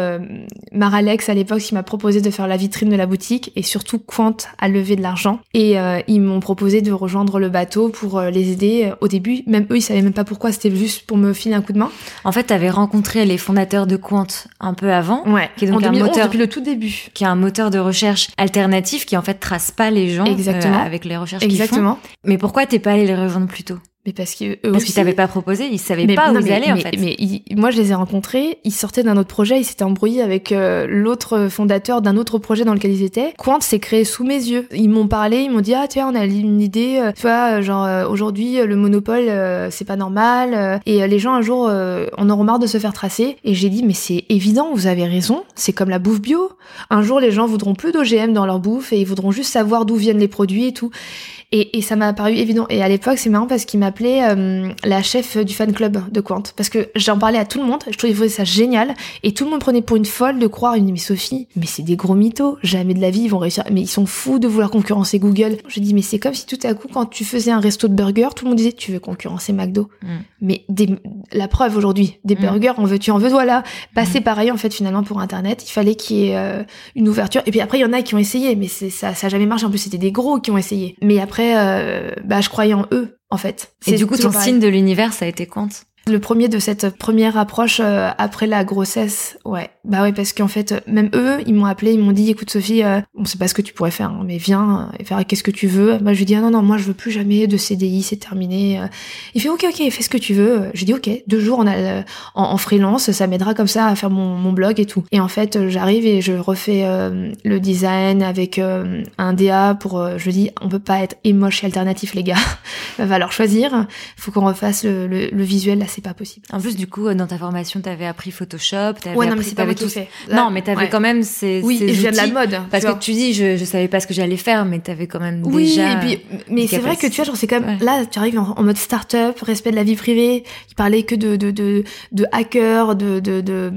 Maralex à l'époque qui m'a proposé de faire la vitrine de la boutique et surtout Quant à lever de l'argent. Et ils m'ont proposé de rejoindre le bateau pour les aider. Au début, même eux, ils savaient même pas pourquoi, c'était juste pour me filer un coup de main. En fait, t'avais rencontré les fondateurs de Quant un peu avant, ouais, qui est donc en 2011, un moteur depuis le tout début, qui est un moteur de recherche alternatif qui en fait trace pas les gens Exactement. avec les recherches qu'ils font. Mais pourquoi t'es pas allé les rejoindre plus tôt? Mais parce que eux parce qu'ils t'avaient pas proposé, ils savaient pas où ils allaient en fait. Mais moi je les ai rencontrés, ils sortaient d'un autre projet, ils s'étaient embrouillés avec euh, l'autre fondateur d'un autre projet dans lequel ils étaient. Quant s'est créé sous mes yeux. Ils m'ont parlé, ils m'ont dit ah tu vois on a une idée, euh, tu vois euh, genre aujourd'hui le monopole c'est pas normal et les gens un jour en auront marre de se faire tracer et j'ai dit mais c'est évident, vous avez raison, c'est comme la bouffe bio. Un jour les gens voudront plus d'OGM dans leur bouffe et ils voudront juste savoir d'où viennent les produits et tout. Et, et ça m'a paru évident. Et à l'époque, c'est marrant parce qu'il m'appelait euh, la chef du fan club de Quant. Parce que j'en parlais à tout le monde, je trouvais ça génial. Et tout le monde prenait pour une folle de croire, une mais Sophie, mais c'est des gros mythos. Jamais de la vie, ils vont réussir. Mais ils sont fous de vouloir concurrencer Google. Je dis, mais c'est comme si tout à coup, quand tu faisais un resto de burgers, tout le monde disait, tu veux concurrencer McDo. Mm. Mais des, la preuve aujourd'hui, des mm. burgers, en veux-tu, en veux, voilà. Passer mm. pareil, en fait, finalement, pour Internet. Il fallait qu'il y ait euh, une ouverture. Et puis après, il y en a qui ont essayé, mais ça, ça a jamais marché. En plus, c'était des gros qui ont essayé. Mais après, euh, bah, je croyais en eux, en fait. Et du coup, ton signe de l'univers, ça a été compte le premier de cette première approche euh, après la grossesse, ouais. Bah ouais, parce qu'en fait, même eux, ils m'ont appelé, ils m'ont dit, écoute Sophie, euh, on sait pas ce que tu pourrais faire, hein, mais viens et faire qu'est-ce que tu veux. Moi, je lui dis, ah non, non, moi, je veux plus jamais de CDI, c'est terminé. Euh. Il fait, ok, ok, fais ce que tu veux. Je dis, ok, deux jours on a, en, freelance, ça m'aidera comme ça à faire mon, blog et tout. Et en fait, j'arrive et je refais le design avec un DA pour, je dis, on peut pas être émoche et alternatif, les gars. [LAUGHS] va falloir choisir. Faut qu'on refasse le, le, le visuel, c'est pas possible. En plus, du coup, dans ta formation, t'avais appris Photoshop, t'avais ouais, non, mais c'est pas tout fait. non, mais t'avais quand même ces, oui, ces je viens de la mode. Parce que tu dis, je, je savais pas ce que j'allais faire, mais t'avais quand même oui, déjà. Oui, et puis, mais c'est vrai que tu vois, genre, c'est quand même, là, tu arrives en, mode start-up, respect de la vie privée, il parlait que de, de, de, de hacker, de, de, de,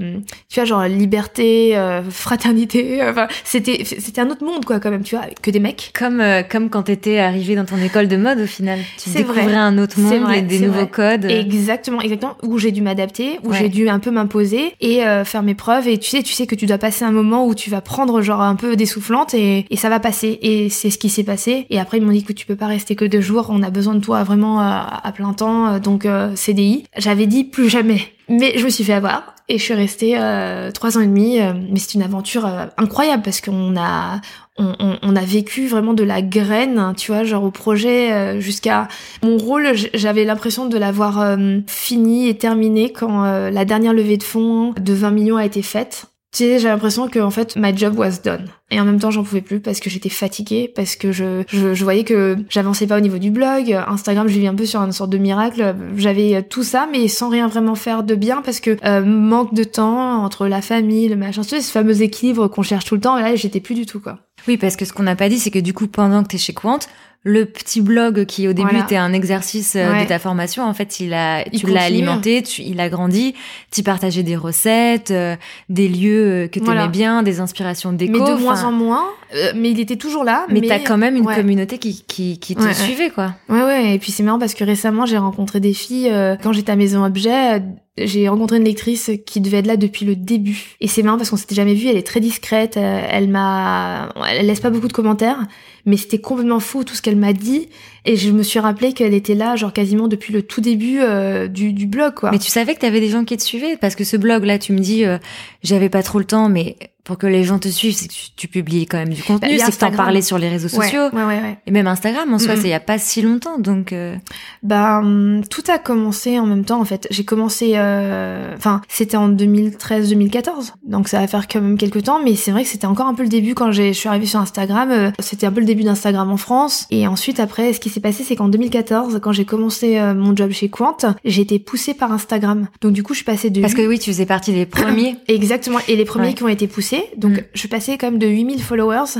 tu vois, genre, liberté, euh, fraternité, enfin, c'était, c'était un autre monde, quoi, quand même, tu vois, que des mecs. Comme, euh, comme quand t'étais arrivé dans ton école de mode, au final. Tu découvrais vrai. un autre monde, vrai, des nouveaux vrai. codes. Exactement, exactement exactement où j'ai dû m'adapter, où Ouais. j'ai dû un peu m'imposer et euh, faire mes preuves. Et tu sais, tu sais que tu dois passer un moment où tu vas prendre genre un peu des soufflantes et, et ça va passer. Et c'est ce qui s'est passé. Et après ils m'ont dit que tu peux pas rester que deux jours. On a besoin de toi vraiment euh, à plein temps. Donc euh, CDI. J'avais dit plus jamais. Mais je me suis fait avoir et je suis restée euh, trois ans et demi. euh, mais c'est une aventure euh, incroyable parce qu'on a on, on- on a vécu vraiment de la graine, tu vois, genre au projet euh, jusqu'à mon rôle. J'avais l'impression de l'avoir euh, fini et terminé quand euh, la dernière levée de fonds de 20 millions a été faite. Tu sais, j'ai l'impression que en fait, my job was done. Et en même temps, j'en pouvais plus parce que j'étais fatiguée, parce que je, je, je voyais que j'avançais pas au niveau du blog. Instagram, je vivais un peu sur une sorte de miracle. J'avais euh, tout ça, mais sans rien vraiment faire de bien parce que euh, manque de temps entre la famille, le machin, tu sais, ce fameux équilibre qu'on cherche tout le temps. Et là, j'étais plus du tout, quoi. Oui, parce que ce qu'on n'a pas dit, c'est que du coup, pendant que tu es chez Quant, le petit blog qui au début Voilà. était un exercice euh, Ouais. de ta formation, en fait, il a, Il tu l'as alimenté, tu, il a grandi, tu partageais des recettes, euh, des lieux euh, que tu Voilà. aimais bien, des inspirations déco. mais de moins en moins. Euh, mais il était toujours là. Mais, t'as quand même une ouais. communauté qui, qui, qui te Ouais, suivait, quoi. Ouais, ouais. Et puis c'est marrant parce que récemment, j'ai rencontré des filles. euh, quand j'étais à Maison Objet, euh, j'ai rencontré une lectrice qui devait être là depuis le début. Et c'est marrant parce qu'on s'était jamais vu. Elle est très discrète. euh, elle m'a, elle laisse pas beaucoup de commentaires. Mais c'était complètement fou tout ce qu'elle m'a dit. Et je me suis rappelé qu'elle était là, genre quasiment depuis le tout début euh, du, du blog, quoi. Mais tu savais que t'avais des gens qui te suivaient? Parce que ce blog là, tu me dis, euh, j'avais pas trop le temps, mais pour que les gens te suivent, c'est que tu, tu publies quand même du Bah, contenu, a c'est que t'en parlais sur les réseaux sociaux ouais, ouais, ouais. et même Instagram en soi, c'est il y a pas si longtemps, donc. euh, Bah, hum, tout a commencé en même temps en fait. J'ai commencé, euh, enfin, c'était en 2013-2014, donc ça va faire quand même quelques temps, mais c'est vrai que c'était encore un peu le début quand j'ai- je suis arrivée sur Instagram. euh, c'était un peu le début d'Instagram en France, et ensuite après, ce qui s'est passé, c'est qu'en 2014, quand j'ai commencé euh, mon job chez Quant, j'ai été poussée par Instagram. Donc du coup, je suis passée de Parce que oui, tu faisais partie des [COUGHS] premiers. Exactement. Et les premiers qui ont été poussés. Donc, Mm. je quand même de 8000 followers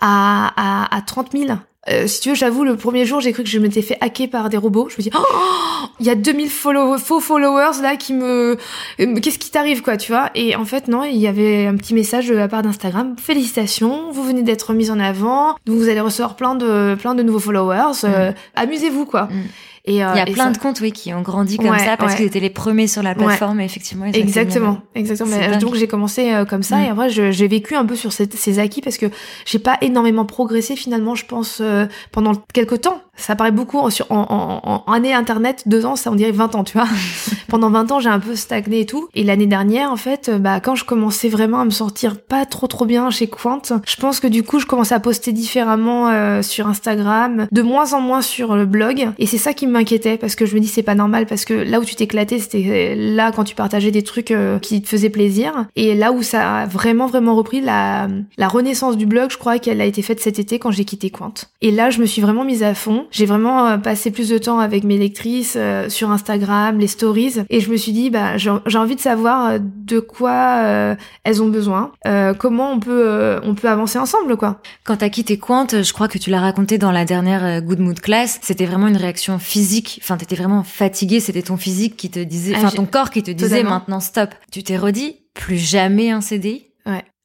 à, à, à 30 000. Euh, si tu veux, j'avoue, le premier jour, j'ai cru que je m'étais fait hacker par des robots. Je me dis, oh, il y a 2000 follow faux followers là qui me, euh, qu'est-ce qui t'arrive quoi, tu vois? Et en fait, non, il y avait un petit message de la part d'Instagram. Félicitations, vous venez d'être mis en avant. Donc, vous allez recevoir plein de, plein de nouveaux followers. Euh, Amusez-vous quoi. Mm. Et, euh, Il y a plein ça- de comptes, oui, qui ont grandi comme Ouais, ça parce ouais. qu'ils étaient les premiers sur la plateforme. Et effectivement, ils ont été Exactement, exactement. Mais, dingue. donc j'ai commencé euh, comme ça Mm. et après je- j'ai vécu un peu sur ces acquis parce que j'ai pas énormément progressé finalement, je pense euh, pendant quelques temps. Ça paraît beaucoup en, sur, en, en, en année internet, deux ans, ça on dirait 20 ans, tu vois. [LAUGHS] pendant 20 ans j'ai un peu stagné et tout. Et l'année dernière en fait, euh, bah quand je commençais vraiment à me sortir pas trop trop bien chez Quant, je pense que du coup je commençais à poster différemment euh, sur Instagram, de moins en moins sur le blog et c'est ça qui m'inquiétait parce que je me dis c'est pas normal parce que là où tu t'éclatais c'était là quand tu partageais des trucs euh, qui te faisaient plaisir et là où ça a vraiment vraiment repris la, la renaissance du blog je crois qu'elle a été faite cet été quand j'ai quitté Quant et là je me suis vraiment mise à fond j'ai vraiment euh, passé plus de temps avec mes lectrices euh, sur Instagram les stories et je me suis dit bah j'ai envie de savoir euh, de quoi euh, elles ont besoin euh, comment on peut euh, on peut avancer ensemble quoi Quand t'as quitté Quant, je crois que tu l'as raconté dans la dernière Good Mood Class, c'était vraiment une réaction physique. Enfin, t'étais vraiment fatigué, c'était ton physique qui te disait, Ah, enfin ton corps qui te disait Totalement. maintenant stop. Tu t'es redit plus jamais un CDI.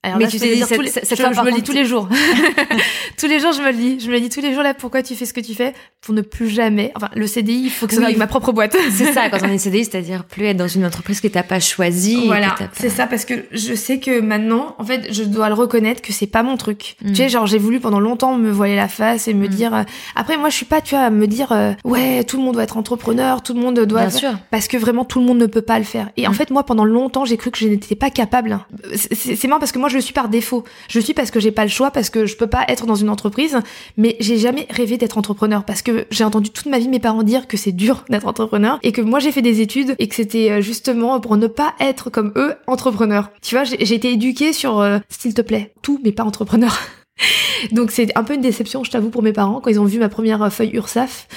Alors Mais là, tu t'es dit, cette- tous les- cette je, fois, je par me le dis tous les jours. [LAUGHS] [LAUGHS] tous les jours, je me le dis. Je me le dis tous les jours là, pourquoi tu fais ce que tu fais? Pour ne plus jamais. Enfin, le CDI, il faut que ce soit Oui. avec ma propre boîte. [LAUGHS] C'est ça, quand on est CDI, c'est-à-dire plus être dans une entreprise que t'as pas choisie. Voilà, pas- c'est ça parce que je sais que maintenant, en fait, je dois le reconnaître que c'est pas mon truc. Mm. Tu sais, genre j'ai voulu pendant longtemps me voiler la face et me Mm. dire. euh, Après, moi, je suis pas, tu vois, à me dire euh, ouais, tout le monde doit être entrepreneur, tout le monde doit. Bien sûr. parce que vraiment tout le monde ne peut pas le faire. Et en Mm. fait, moi, pendant longtemps, j'ai cru que je n'étais pas capable. C'est marrant parce que moi, je suis par défaut. Je suis parce que j'ai pas le choix, parce que je peux pas être dans une entreprise. Mais j'ai jamais rêvé d'être entrepreneur parce que j'ai entendu toute ma vie mes parents dire que c'est dur d'être entrepreneur et que moi, j'ai fait des études et que c'était euh, justement pour ne pas être comme eux entrepreneur. Tu vois, j'ai j'ai été éduquée sur euh, s'il te plaît, tout, mais pas entrepreneur. [LAUGHS] [LAUGHS] Donc c'est un peu une déception, je t'avoue, pour mes parents quand ils ont vu ma première euh, feuille URSAF.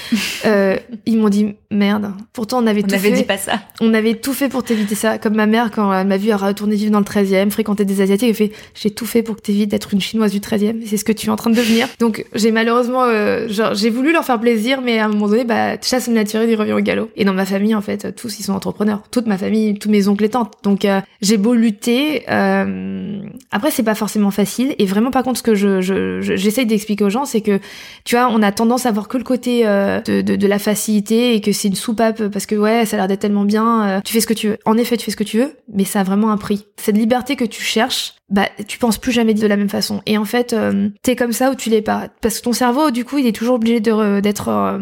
euh, [LAUGHS] ils m'ont dit merde. Pourtant on avait On tout avait fait. dit pas ça. On avait tout fait pour t'éviter ça. Comme ma mère, quand elle m'a vu retourner vivre dans le 13e, fréquenter des Asiatiques, elle fait J'ai tout fait pour que t'évites d'être une Chinoise du 13e. et C'est ce que tu es en train de devenir. [LAUGHS] Donc, j'ai malheureusement, euh, genre, j'ai voulu leur faire plaisir, mais à un moment donné, bah, chasse naturelle, il revient au galop. Et dans ma famille, en fait, tous, ils sont entrepreneurs. Toute ma famille, tous mes oncles et tantes. Donc, euh, j'ai beau lutter. euh, Après, c'est pas forcément facile. Et vraiment, par contre, ce que je je, je, j'essaye d'expliquer aux gens, c'est que, tu vois, on a tendance à voir que le côté euh, de, de, de, la facilité et que c'est une soupape parce que, ouais, ça a l'air d'être tellement bien, euh, tu fais ce que tu veux. En effet, tu fais ce que tu veux, mais ça a vraiment un prix. Cette liberté que tu cherches, bah tu penses plus jamais de la même façon. Et en fait euh, t'es comme ça ou tu l'es pas. Parce que ton cerveau du coup il est toujours obligé d'être euh,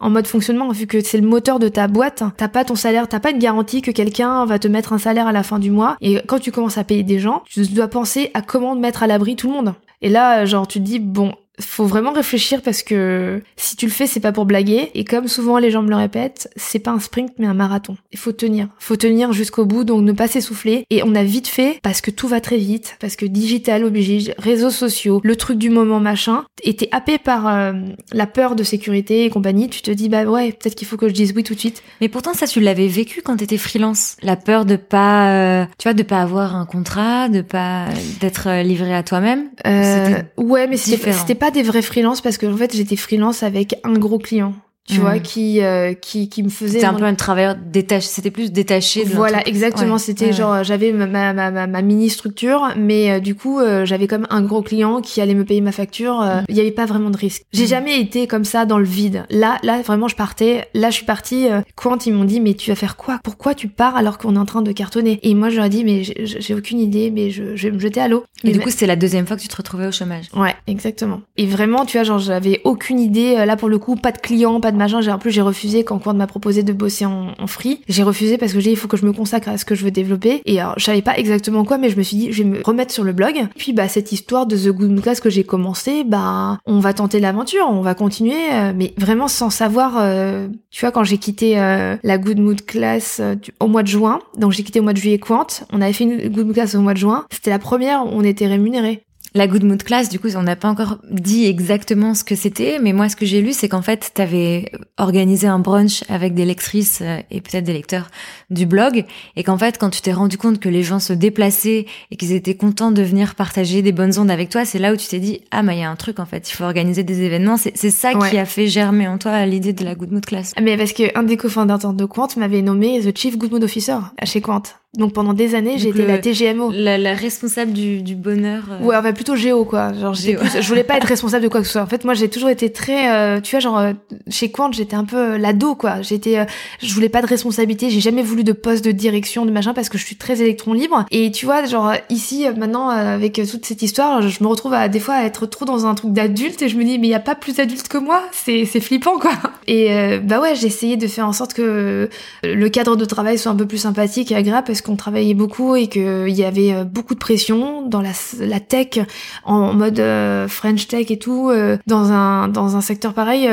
en mode fonctionnement vu que c'est le moteur de ta boîte. T'as pas ton salaire t'as pas une garantie que quelqu'un va te mettre un salaire à la fin du mois. Et quand tu commences à payer des gens tu dois penser à comment mettre à l'abri tout le monde et là genre tu te dis bon faut vraiment réfléchir parce que si tu le fais, c'est pas pour blaguer. Et comme souvent les gens me le répètent, c'est pas un sprint mais un marathon. Il faut tenir. Faut tenir jusqu'au bout, donc ne pas s'essouffler. Et on a vite fait parce que tout va très vite, parce que digital oblige, réseaux sociaux, le truc du moment machin. Et t'es happé par euh, la peur de sécurité et compagnie. Tu te dis bah ouais, peut-être qu'il faut que je dise oui tout de suite. Mais pourtant ça tu l'avais vécu quand t'étais freelance. La peur de pas, euh, tu vois, de pas avoir un contrat, de pas d'être euh, livré à toi-même. Euh, ouais, mais c'était pas des vrais freelances parce que en fait j'étais freelance avec un gros client tu vois, mm. qui, euh, qui, qui me faisait. C'était un peu un travailleur détaché, c'était plus détaché de Voilà, exactement. c'était genre, j'avais ma, ma, ma, ma, mini structure, mais euh, du coup, euh, j'avais comme un gros client qui allait me payer ma facture. Mm. Il n'y avait pas vraiment de risque. J'ai mm. jamais été comme ça dans le vide. Là, là, vraiment, je partais. Là, je suis partie. Quant, ils m'ont dit, mais tu vas faire quoi? Pourquoi tu pars alors qu'on est en train de cartonner? Et moi, je leur ai dit, mais j'ai aucune idée, mais je, je vais me jeter à l'eau. Et, du coup, c'était la deuxième fois que tu te retrouvais au chômage. Ouais, exactement. Et vraiment, tu vois, genre, j'avais aucune idée. Là, pour le coup, pas de client, pas de j'ai en plus j'ai refusé quand Quant m'a proposé de bosser en, free. J'ai refusé parce que j'ai dit il faut que je me consacre à ce que je veux développer. Et alors je savais pas exactement quoi, mais je me suis dit je vais me remettre sur le blog. Puis bah cette histoire de The Good Class que j'ai commencé, bah on va tenter l'aventure, on va continuer, euh, mais vraiment sans savoir. Euh, tu vois quand j'ai quitté euh, la Good Mood Class au mois de juin, donc j'ai quitté au mois de juillet Quant, on avait fait une Good Mood Class au mois de juin. C'était la première où on était rémunéré. La Good Mood Class, du coup, on n'a pas encore dit exactement ce que c'était, mais moi, ce que j'ai lu, c'est qu'en fait, tu avais organisé un brunch avec des lectrices euh, et peut-être des lecteurs du blog, et qu'en fait, quand tu t'es rendu compte que les gens se déplaçaient et qu'ils étaient contents de venir partager des bonnes ondes avec toi, c'est là où tu t'es dit, ah, mais il y a un truc, en fait, il faut organiser des événements. C'est ça qui a fait germer en toi l'idée de la Good Mood Class. Mais parce qu'un des cofondateurs de Quant m'avait nommé The Chief Good Mood Officer chez Quant. Donc pendant des années, j'ai été la TGMO. La, responsable du, du bonheur. Euh. Ouais, enfin plutôt géo quoi. Genre Géo. Plus, je voulais pas [LAUGHS] être responsable de quoi que ce soit. En fait, moi j'ai toujours été très, euh, tu vois, genre euh, chez Quant, j'étais un peu l'ado quoi. J'étais, je voulais pas de responsabilité. J'ai jamais voulu de poste de direction de machin parce que je suis très électron libre. Et tu vois, genre ici maintenant avec toute cette histoire, je me retrouve à des fois à être trop dans un truc d'adulte et je me dis mais il y a pas plus adulte que moi. C'est c'est flippant quoi. [LAUGHS] Et bah ouais, j'ai essayé de faire en sorte que le cadre de travail soit un peu plus sympathique et agréable parce qu'on travaillait beaucoup et qu'il y avait euh, beaucoup de pression dans la, la tech, en mode euh, French tech et tout, euh, dans un dans un secteur pareil.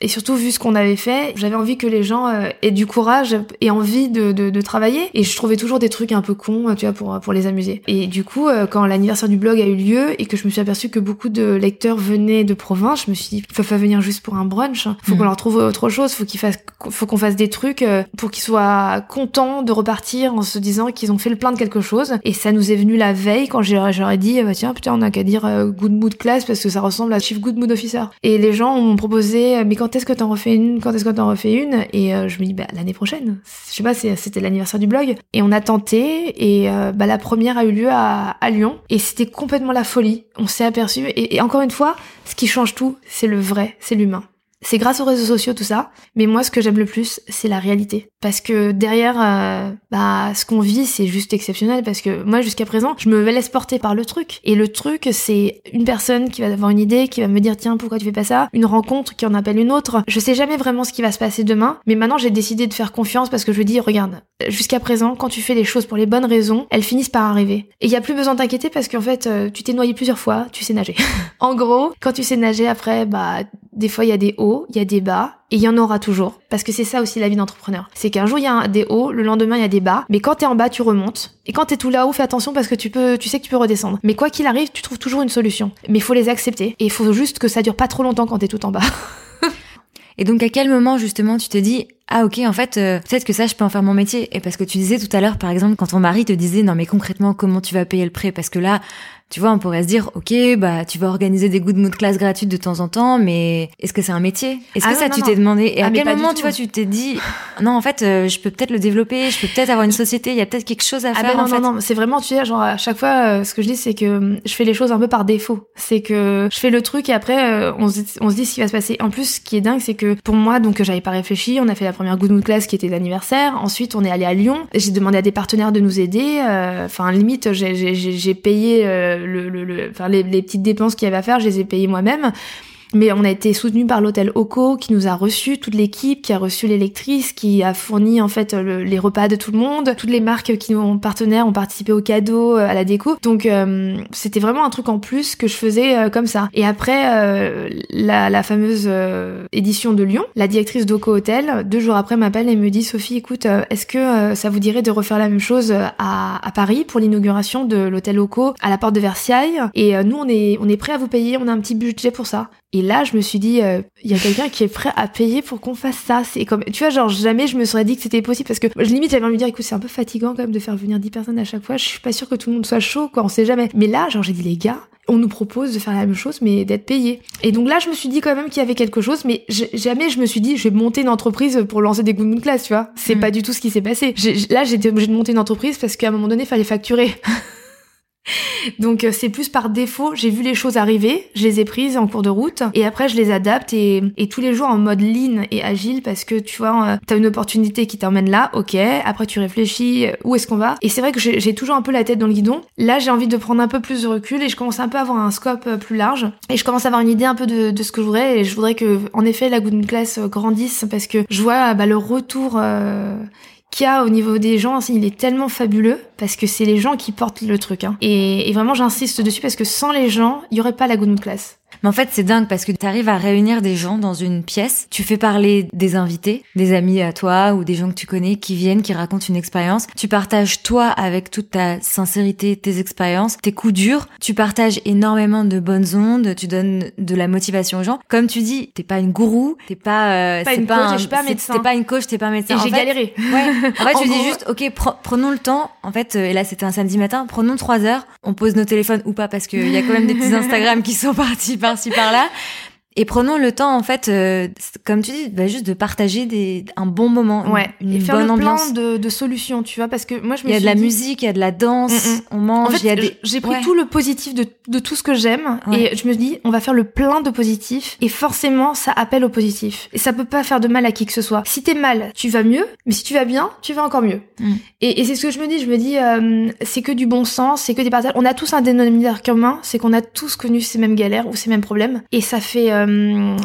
et surtout vu ce qu'on avait fait, j'avais envie que les gens aient du courage et envie de, de, de, travailler. Et je trouvais toujours des trucs un peu cons, tu vois, pour pour les amuser. Et du coup, quand l'anniversaire du blog a eu lieu et que je me suis aperçue que beaucoup de lecteurs venaient de province, je me suis dit, ils peuvent pas venir juste pour un brunch. Faut mmh. qu'on leur trouve autre chose. Faut qu'ils fassent, faut qu'on fasse des trucs pour qu'ils soient contents de repartir en se disant qu'ils ont fait le plein de quelque chose. Et ça nous est venu la veille quand j'aurais dit, bah, tiens, putain, on a qu'à dire euh, Good Mood Class parce que ça ressemble à Chief Good Mood Officer. Et les gens m'ont proposé, euh, mais quand est-ce que t'en refais une? Quand est-ce que t'en refais une? Et euh, je me dis, bah, l'année prochaine. Je sais pas, c'était l'anniversaire du blog. Et on a tenté, et bah, la première a eu lieu à Lyon. Et c'était complètement la folie. On s'est aperçu. et encore une fois, ce qui change tout, c'est le vrai, c'est l'humain. C'est grâce aux réseaux sociaux tout ça, mais moi ce que j'aime le plus, c'est la réalité. Parce que derrière, euh, bah, ce qu'on vit, c'est juste exceptionnel. Parce que moi, jusqu'à présent, je me laisse porter par le truc. Et le truc, c'est une personne qui va avoir une idée, qui va me dire tiens, pourquoi tu fais pas ça? Une rencontre qui en appelle une autre. Je sais jamais vraiment ce qui va se passer demain, mais maintenant j'ai décidé de faire confiance parce que je dis regarde, jusqu'à présent, quand tu fais les choses pour les bonnes raisons, elles finissent par arriver. Et il y a plus besoin de t'inquiéter parce qu'en fait, euh, tu t'es noyé plusieurs fois, tu sais nager. [LAUGHS] en gros, quand tu sais nager, après, bah, des fois il y a des hauts, il y a des bas, et il y en aura toujours. Parce que c'est ça aussi la vie d'entrepreneur. C'est qu'un jour il y a des hauts, le lendemain il y a des bas, mais quand t'es en bas tu remontes. Et quand t'es tout là-haut, fais attention parce que tu peux, tu sais que tu peux redescendre. Mais quoi qu'il arrive, tu trouves toujours une solution. Mais il faut les accepter. Et il faut juste que ça dure pas trop longtemps quand t'es tout en bas. [LAUGHS] et donc à quel moment justement tu te dis ah ok en fait euh, peut-être que ça je peux en faire mon métier et parce que tu disais tout à l'heure par exemple quand ton mari te disait non mais concrètement comment tu vas payer le prêt? Parce que là tu vois, on pourrait se dire, ok, bah tu vas organiser des good mood class gratuites de temps en temps, mais est-ce que c'est un métier? Est-ce Ah que non, ça non, tu t'es demandé? Et Ah, à quel moment tu vois tu t'es dit, non en fait euh, je peux peut-être le développer, je peux peut-être avoir une société, il y a peut-être quelque chose à Ah faire ben non, en fait. non, non, c'est vraiment, tu sais, genre à chaque fois, euh, ce que je dis, c'est que euh, je fais les choses un peu par défaut. C'est que je fais le truc et après, euh, on, se, on se dit ce qui va se passer. En plus, ce qui est dingue, c'est que pour moi, donc j'avais pas réfléchi, on a fait la première Good Mood Class qui était l'anniversaire. Ensuite, on est allé à Lyon. J'ai demandé à des partenaires de nous aider. euh, Enfin, limite, j'ai- payé euh, le, les, les petites dépenses qu'il y avait à faire, je les ai payées moi-même. Mais on a été soutenu par l'hôtel Oco qui nous a reçu, toute l'équipe qui a reçu l'électrice, qui a fourni en fait le- les repas de tout le monde. Toutes les marques qui nous ont partenaires ont participé aux cadeaux, euh, à la déco. Donc euh, c'était vraiment un truc en plus que je faisais euh, comme ça. Et après euh, la, la fameuse euh, édition de Lyon, la directrice d'Oco Hotel, deux jours après m'appelle et me dit Sophie, écoute, est-ce que ça vous dirait de refaire la même chose à, à Paris pour l'inauguration de l'hôtel Oco à la porte de Versailles? Et nous on est on est prêt à vous payer, on a un petit budget pour ça. Là, je me suis dit, euh, il y a quelqu'un qui est prêt à payer pour qu'on fasse ça. C'est comme, tu vois, genre jamais je me serais dit que c'était possible parce que je limite j'avais envie de dire, écoute, c'est un peu fatigant quand même de faire venir 10 personnes à chaque fois. Je suis pas sûre que tout le monde soit chaud, quoi. On sait jamais. Mais là, genre j'ai dit les gars, on nous propose de faire la même chose mais d'être payé. Et donc là, je me suis dit quand même qu'il y avait quelque chose, mais jamais je me suis dit, je vais monter une entreprise pour lancer des Good Moon Class, tu vois. C'est Mm. pas du tout ce qui s'est passé. Là, j'étais obligée de monter une entreprise parce qu'à un moment donné, il fallait facturer. [LAUGHS] [LAUGHS] Donc euh, c'est plus par défaut, j'ai vu les choses arriver, je les ai prises en cours de route et après je les adapte et, tous les jours en mode lean et agile parce que tu vois, euh, t'as une opportunité qui t'emmène là, ok, après tu réfléchis euh, où est-ce qu'on va? Et c'est vrai que j'ai toujours un peu la tête dans le guidon. Là j'ai envie de prendre un peu plus de recul et je commence un peu à avoir un scope plus large et je commence à avoir une idée un peu de, ce que je voudrais et je voudrais que en effet la Good Class grandisse parce que je vois bah, le retour qu'il a au niveau des gens, il est tellement fabuleux parce que c'est les gens qui portent le truc. Hein. Et, vraiment, j'insiste dessus parce que sans les gens, il y aurait pas la Good Class. Mais en fait, c'est dingue parce que tu arrives à réunir des gens dans une pièce. Tu fais parler des invités, des amis à toi ou des gens que tu connais qui viennent, qui racontent une expérience. Tu partages toi avec toute ta sincérité, tes expériences, tes coups durs. Tu partages énormément de bonnes ondes. Tu donnes de la motivation aux gens. Comme tu dis, t'es pas une gourou, t'es pas, euh, Pas une coach, un- je suis pas médecin. T'es pas une coach, t'es pas un médecin. Et j'ai galéré. Ouais. [LAUGHS] En fait, En je dis juste, ok, pre- prenons le temps. En fait, euh, et là, c'était un samedi matin. Prenons trois heures. On pose nos téléphones ou pas parce qu'il y a quand même des petits [LAUGHS] Instagram qui sont partis par-ci par-là. Et prenons le temps, en fait, euh, comme tu dis, bah, juste de partager des, un bon moment, Ouais. une, et faire bonne le ambiance. plan de, de solutions, tu vois, parce que moi je me Il y a de la dit- musique, il y a de la danse, Mm, mm. on mange, En il y a fait, des... j'ai pris Ouais. tout le positif de, de tout ce que j'aime Ouais. et je me dis, on va faire le plein de positif et forcément, ça appelle au positif. Et ça peut pas faire de mal à qui que ce soit. Si t'es mal, tu vas mieux, mais si tu vas bien, tu vas encore mieux. Mm. Et, et c'est ce que je me dis, je me dis, euh, c'est que du bon sens, c'est que des partages. On a tous un dénominateur commun, c'est qu'on a tous connu ces mêmes galères ou ces mêmes problèmes. Et ça fait, euh,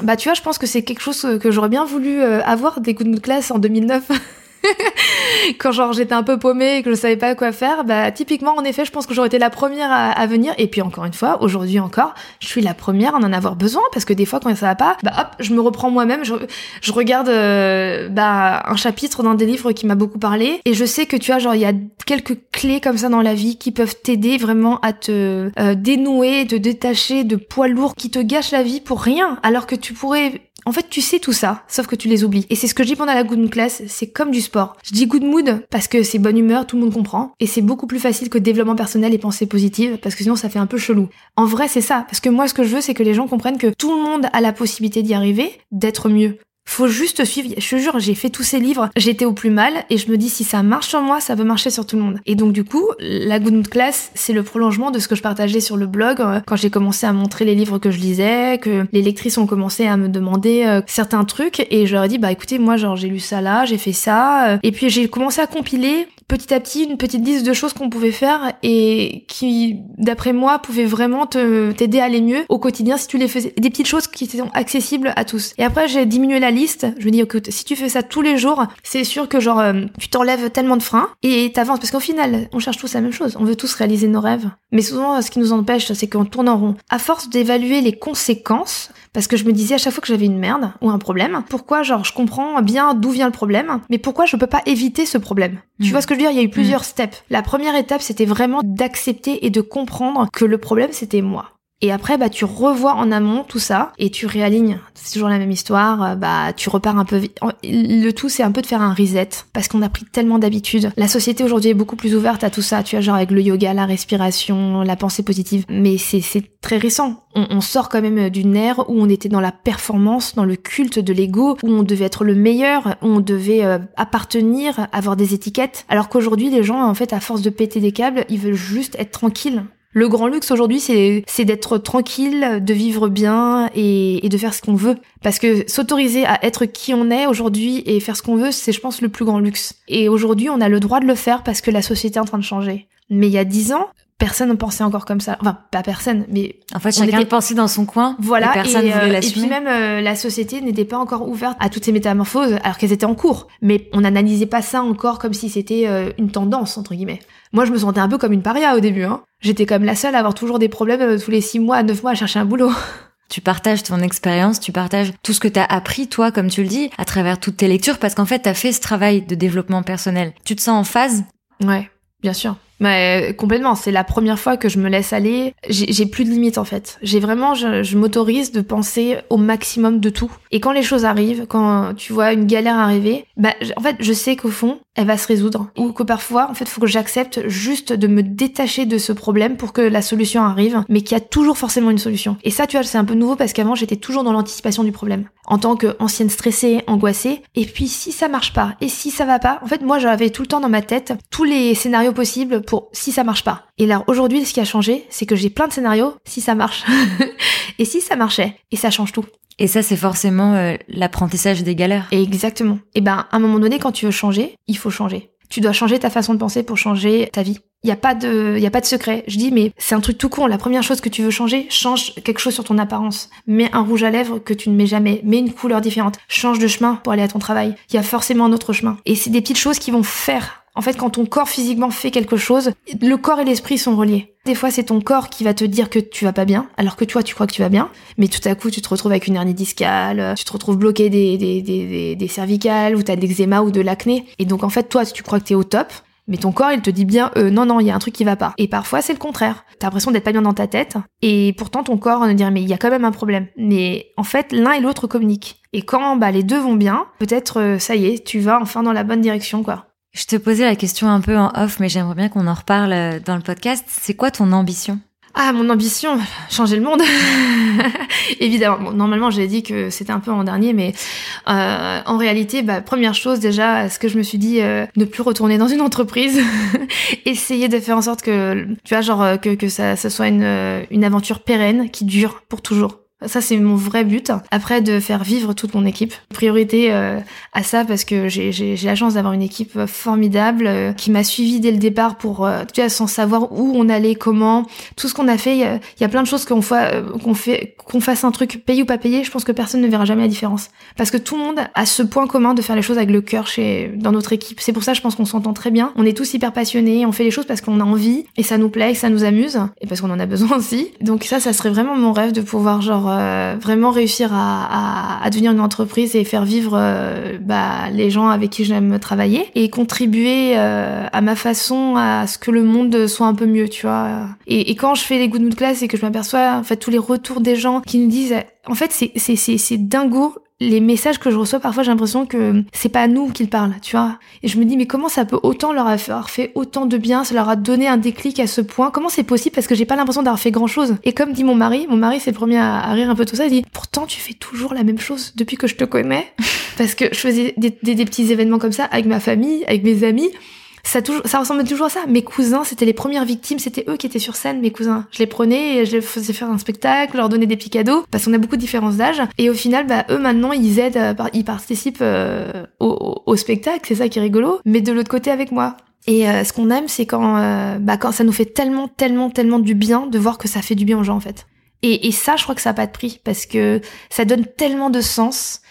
bah tu vois, je pense que c'est quelque chose que j'aurais bien voulu euh, avoir des coups de classe en 2009. [LAUGHS] [LAUGHS] quand genre j'étais un peu paumée et que je savais pas quoi faire, bah typiquement en effet je pense que j'aurais été la première à, venir. Et puis encore une fois aujourd'hui encore je suis la première à en avoir besoin parce que des fois quand ça va pas, bah hop je me reprends moi-même, je, je regarde euh, bah un chapitre d'un des livres qui m'a beaucoup parlé. Et je sais que tu vois genre il y a quelques clés comme ça dans la vie qui peuvent t'aider vraiment à te euh, dénouer, te détacher de poids lourds qui te gâchent la vie pour rien. Alors que tu pourrais en fait, tu sais tout ça, sauf que tu les oublies. Et c'est ce que je dis pendant la good mood class, c'est comme du sport. Je dis good mood parce que c'est bonne humeur, tout le monde comprend. Et c'est beaucoup plus facile que développement personnel et pensée positive, parce que sinon ça fait un peu chelou. En vrai, c'est ça. Parce que moi, ce que je veux, c'est que les gens comprennent que tout le monde a la possibilité d'y arriver, d'être mieux. Faut juste suivre. Je te jure, j'ai fait tous ces livres, j'étais au plus mal, et je me dis si ça marche sur moi, ça peut marcher sur tout le monde. Et donc du coup, la Good Class, c'est le prolongement de ce que je partageais sur le blog euh, quand j'ai commencé à montrer les livres que je lisais, que les lectrices ont commencé à me demander euh, certains trucs, et je leur ai dit bah écoutez, moi genre j'ai lu ça là, j'ai fait ça, euh, et puis j'ai commencé à compiler petit à petit une petite liste de choses qu'on pouvait faire et qui, d'après moi, pouvaient vraiment t'aider à aller mieux au quotidien si tu les faisais. Des petites choses qui sont accessibles à tous. Et après, j'ai diminué la liste. Je me dis, écoute, si tu fais ça tous les jours, c'est sûr que genre euh, tu t'enlèves tellement de freins et t'avances parce qu'au final, on cherche tous la même chose. On veut tous réaliser nos rêves. Mais souvent, ce qui nous empêche, c'est qu'on tourne en rond. À force d'évaluer les conséquences, parce que je me disais à chaque fois que j'avais une merde ou un problème, pourquoi genre je comprends bien d'où vient le problème, mais pourquoi je peux pas éviter ce problème? Tu Mm. vois ce que je veux dire? Il y a eu plusieurs steps. La première étape, c'était vraiment d'accepter et de comprendre que le problème c'était moi. Et après, bah, tu revois en amont tout ça et tu réalignes. C'est toujours la même histoire. Euh, bah, tu repars un peu vite. Le tout, c'est un peu de faire un reset parce qu'on a pris tellement d'habitudes. La société aujourd'hui est beaucoup plus ouverte à tout ça. Tu vois, genre avec le yoga, la respiration, la pensée positive. Mais c'est très récent. On, sort quand même d'une ère où on était dans la performance, dans le culte de l'ego, où on devait être le meilleur, où on devait euh, appartenir, avoir des étiquettes. Alors qu'aujourd'hui, les gens, en fait, à force de péter des câbles, ils veulent juste être tranquilles. Le grand luxe aujourd'hui, c'est d'être tranquille, de vivre bien et, de faire ce qu'on veut. Parce que s'autoriser à être qui on est aujourd'hui et faire ce qu'on veut, c'est, je pense, le plus grand luxe. Et aujourd'hui, on a le droit de le faire parce que la société est en train de changer. Mais il y a dix ans, personne ne pensait encore comme ça. Enfin, pas personne, mais en fait, chacun était... pensait dans son coin. Voilà, et personne et, euh, et puis même euh, la société n'était pas encore ouverte à toutes ces métamorphoses, alors qu'elles étaient en cours. Mais on n'analysait pas ça encore comme si c'était euh, une tendance entre guillemets. Moi, je me sentais un peu comme une paria au début. Hein. J'étais comme la seule à avoir toujours des problèmes euh, tous les six mois, neuf mois à chercher un boulot. [LAUGHS] Tu partages ton expérience, tu partages tout ce que tu as appris, toi, comme tu le dis, à travers toutes tes lectures, parce qu'en fait, tu as fait ce travail de développement personnel. Tu te sens en phase? Ouais, bien sûr. Mais complètement, c'est la première fois que je me laisse aller. J'ai plus de limites en fait. J'ai vraiment, je, je m'autorise de penser au maximum de tout. Et quand les choses arrivent, quand tu vois une galère arriver, bah en fait, je sais qu'au fond, elle va se résoudre. Ou que parfois, en fait, faut que j'accepte juste de me détacher de ce problème pour que la solution arrive, mais qu'il y a toujours forcément une solution. Et ça, tu vois, c'est un peu nouveau parce qu'avant, j'étais toujours dans l'anticipation du problème. En tant qu'ancienne stressée, angoissée. Et puis, si ça marche pas, et si ça va pas, en fait, moi, j'avais tout le temps dans ma tête tous les scénarios possibles pour si ça marche pas. Et là, aujourd'hui, ce qui a changé, c'est que j'ai plein de scénarios si ça marche. [LAUGHS] et si ça marchait, et ça change tout. Et ça, c'est forcément euh, l'apprentissage des galères. exactement. Et ben, à un moment donné, quand tu veux changer, il faut changer. Tu dois changer ta façon de penser pour changer ta vie. Il y a pas de, y a pas de secret. Je dis, mais c'est un truc tout con. La première chose que tu veux changer, change quelque chose sur ton apparence. Mets un rouge à lèvres que tu ne mets jamais. Mets une couleur différente. Change de chemin pour aller à ton travail. Il y a forcément un autre chemin. Et c'est des petites choses qui vont faire en fait, quand ton corps physiquement fait quelque chose, le corps et l'esprit sont reliés. Des fois, c'est ton corps qui va te dire que tu vas pas bien, alors que toi, tu crois que tu vas bien, mais tout à coup, tu te retrouves avec une hernie discale, tu te retrouves bloqué des, des, des, des, cervicales, ou t'as de l'eczéma ou de l'acné. Et donc, en fait, toi, tu crois que t'es au top, mais ton corps, il te dit bien, euh, non, non, il y a un truc qui va pas. Et parfois, c'est le contraire. T'as l'impression d'être pas bien dans ta tête, et pourtant, ton corps ne dirait, mais il y a quand même un problème. Mais en fait, l'un et l'autre communiquent. Et quand bah, les deux vont bien, peut-être, euh, ça y est, tu vas enfin dans la bonne direction, quoi. Je te posais la question un peu en off, mais j'aimerais bien qu'on en reparle euh, dans le podcast. C'est quoi ton ambition? Ah, mon ambition, changer le monde. [LAUGHS] Évidemment. normalement, j'ai dit que c'était un peu en dernier, mais euh, en réalité, bah, première chose déjà, ce que je me suis dit, euh, ne plus retourner dans une entreprise, [LAUGHS] essayer de faire en sorte que, tu vois, genre que, que ça, ça soit une, une aventure pérenne qui dure pour toujours. Ça, c'est mon vrai but. Après, de faire vivre toute mon équipe. Priorité euh, à ça parce que j'ai la chance d'avoir une équipe formidable euh, qui m'a suivi dès le départ pour, euh, tu vois, sans savoir où on allait, comment, tout ce qu'on a fait. Il y, a plein de choses qu'on qu'on fait, qu'on fasse un truc payé ou pas payé. Je pense que personne ne verra jamais la différence parce que tout le monde a ce point commun de faire les choses avec le cœur chez dans notre équipe. C'est pour ça, je pense qu'on s'entend très bien. On est tous hyper passionnés. On fait les choses parce qu'on a envie et ça nous plaît, et ça nous amuse et parce qu'on en a besoin aussi. Donc ça, ça serait vraiment mon rêve de pouvoir genre euh, vraiment réussir à, devenir une entreprise et faire vivre euh, bah, les gens avec qui j'aime travailler et contribuer euh, à ma façon à ce que le monde soit un peu mieux, tu vois. Et, quand je fais les good mood class et que je m'aperçois en fait tous les retours des gens qui nous disent en fait c'est c'est c'est dingo les messages que je reçois, parfois j'ai l'impression que c'est pas à nous qu'ils parlent, tu vois. Et je me dis, mais comment ça peut autant leur avoir fait autant de bien, ça leur a donné un déclic à ce point? Comment c'est possible? Parce que j'ai pas l'impression d'avoir fait grand chose. Et comme dit mon mari, mon mari c'est le premier à, rire un peu tout ça, il dit, pourtant tu fais toujours la même chose depuis que je te connais. [LAUGHS] Parce que je faisais des, des petits événements comme ça avec ma famille, avec mes amis ça, toujours, ça ressemblait toujours à ça. Mes cousins, c'était les premières victimes, c'était eux qui étaient sur scène, mes cousins. Je les prenais et je les faisais faire un spectacle, leur donnais des petits cadeaux, parce qu'on a beaucoup de différences d'âge. Et au final, bah, eux maintenant, ils aident, euh, ils participent euh, au, spectacle, c'est ça qui est rigolo, mais de l'autre côté avec moi. Et euh, ce qu'on aime, c'est quand, bah, quand ça nous fait tellement, tellement, tellement du bien de voir que ça fait du bien aux gens, en fait. Et, et ça, je crois que ça n'a pas de prix, parce que ça donne tellement de sens.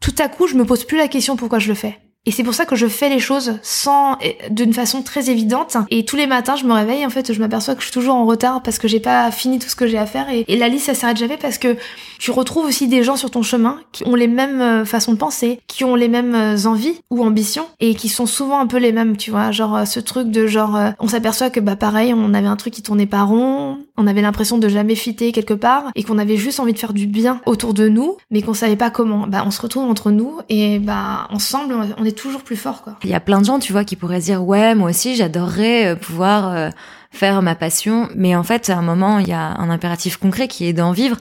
Tout à coup, je me pose plus la question pourquoi je le fais Et c'est pour ça que je fais les choses sans, d'une façon très évidente. Et tous les matins, je me réveille, en fait, je m'aperçois que je suis toujours en retard parce que j'ai pas fini tout ce que j'ai à faire. Et, la liste, ça s'arrête jamais parce que tu retrouves aussi des gens sur ton chemin qui ont les mêmes euh, façons de penser, qui ont les mêmes euh, envies ou ambitions et qui sont souvent un peu les mêmes, tu vois. Genre, euh, ce truc de genre, on s'aperçoit que, bah, pareil, on avait un truc qui tournait pas rond, on avait l'impression de jamais fitter quelque part et qu'on avait juste envie de faire du bien autour de nous, mais qu'on savait pas comment. Bah, on se retrouve entre nous et bah, ensemble, on est toujours plus fort, quoi. Il y a plein de gens, tu vois, qui pourraient dire, ouais, moi aussi, j'adorerais euh, pouvoir euh, faire ma passion. Mais en fait, à un moment, il y a un impératif concret qui est d'en vivre.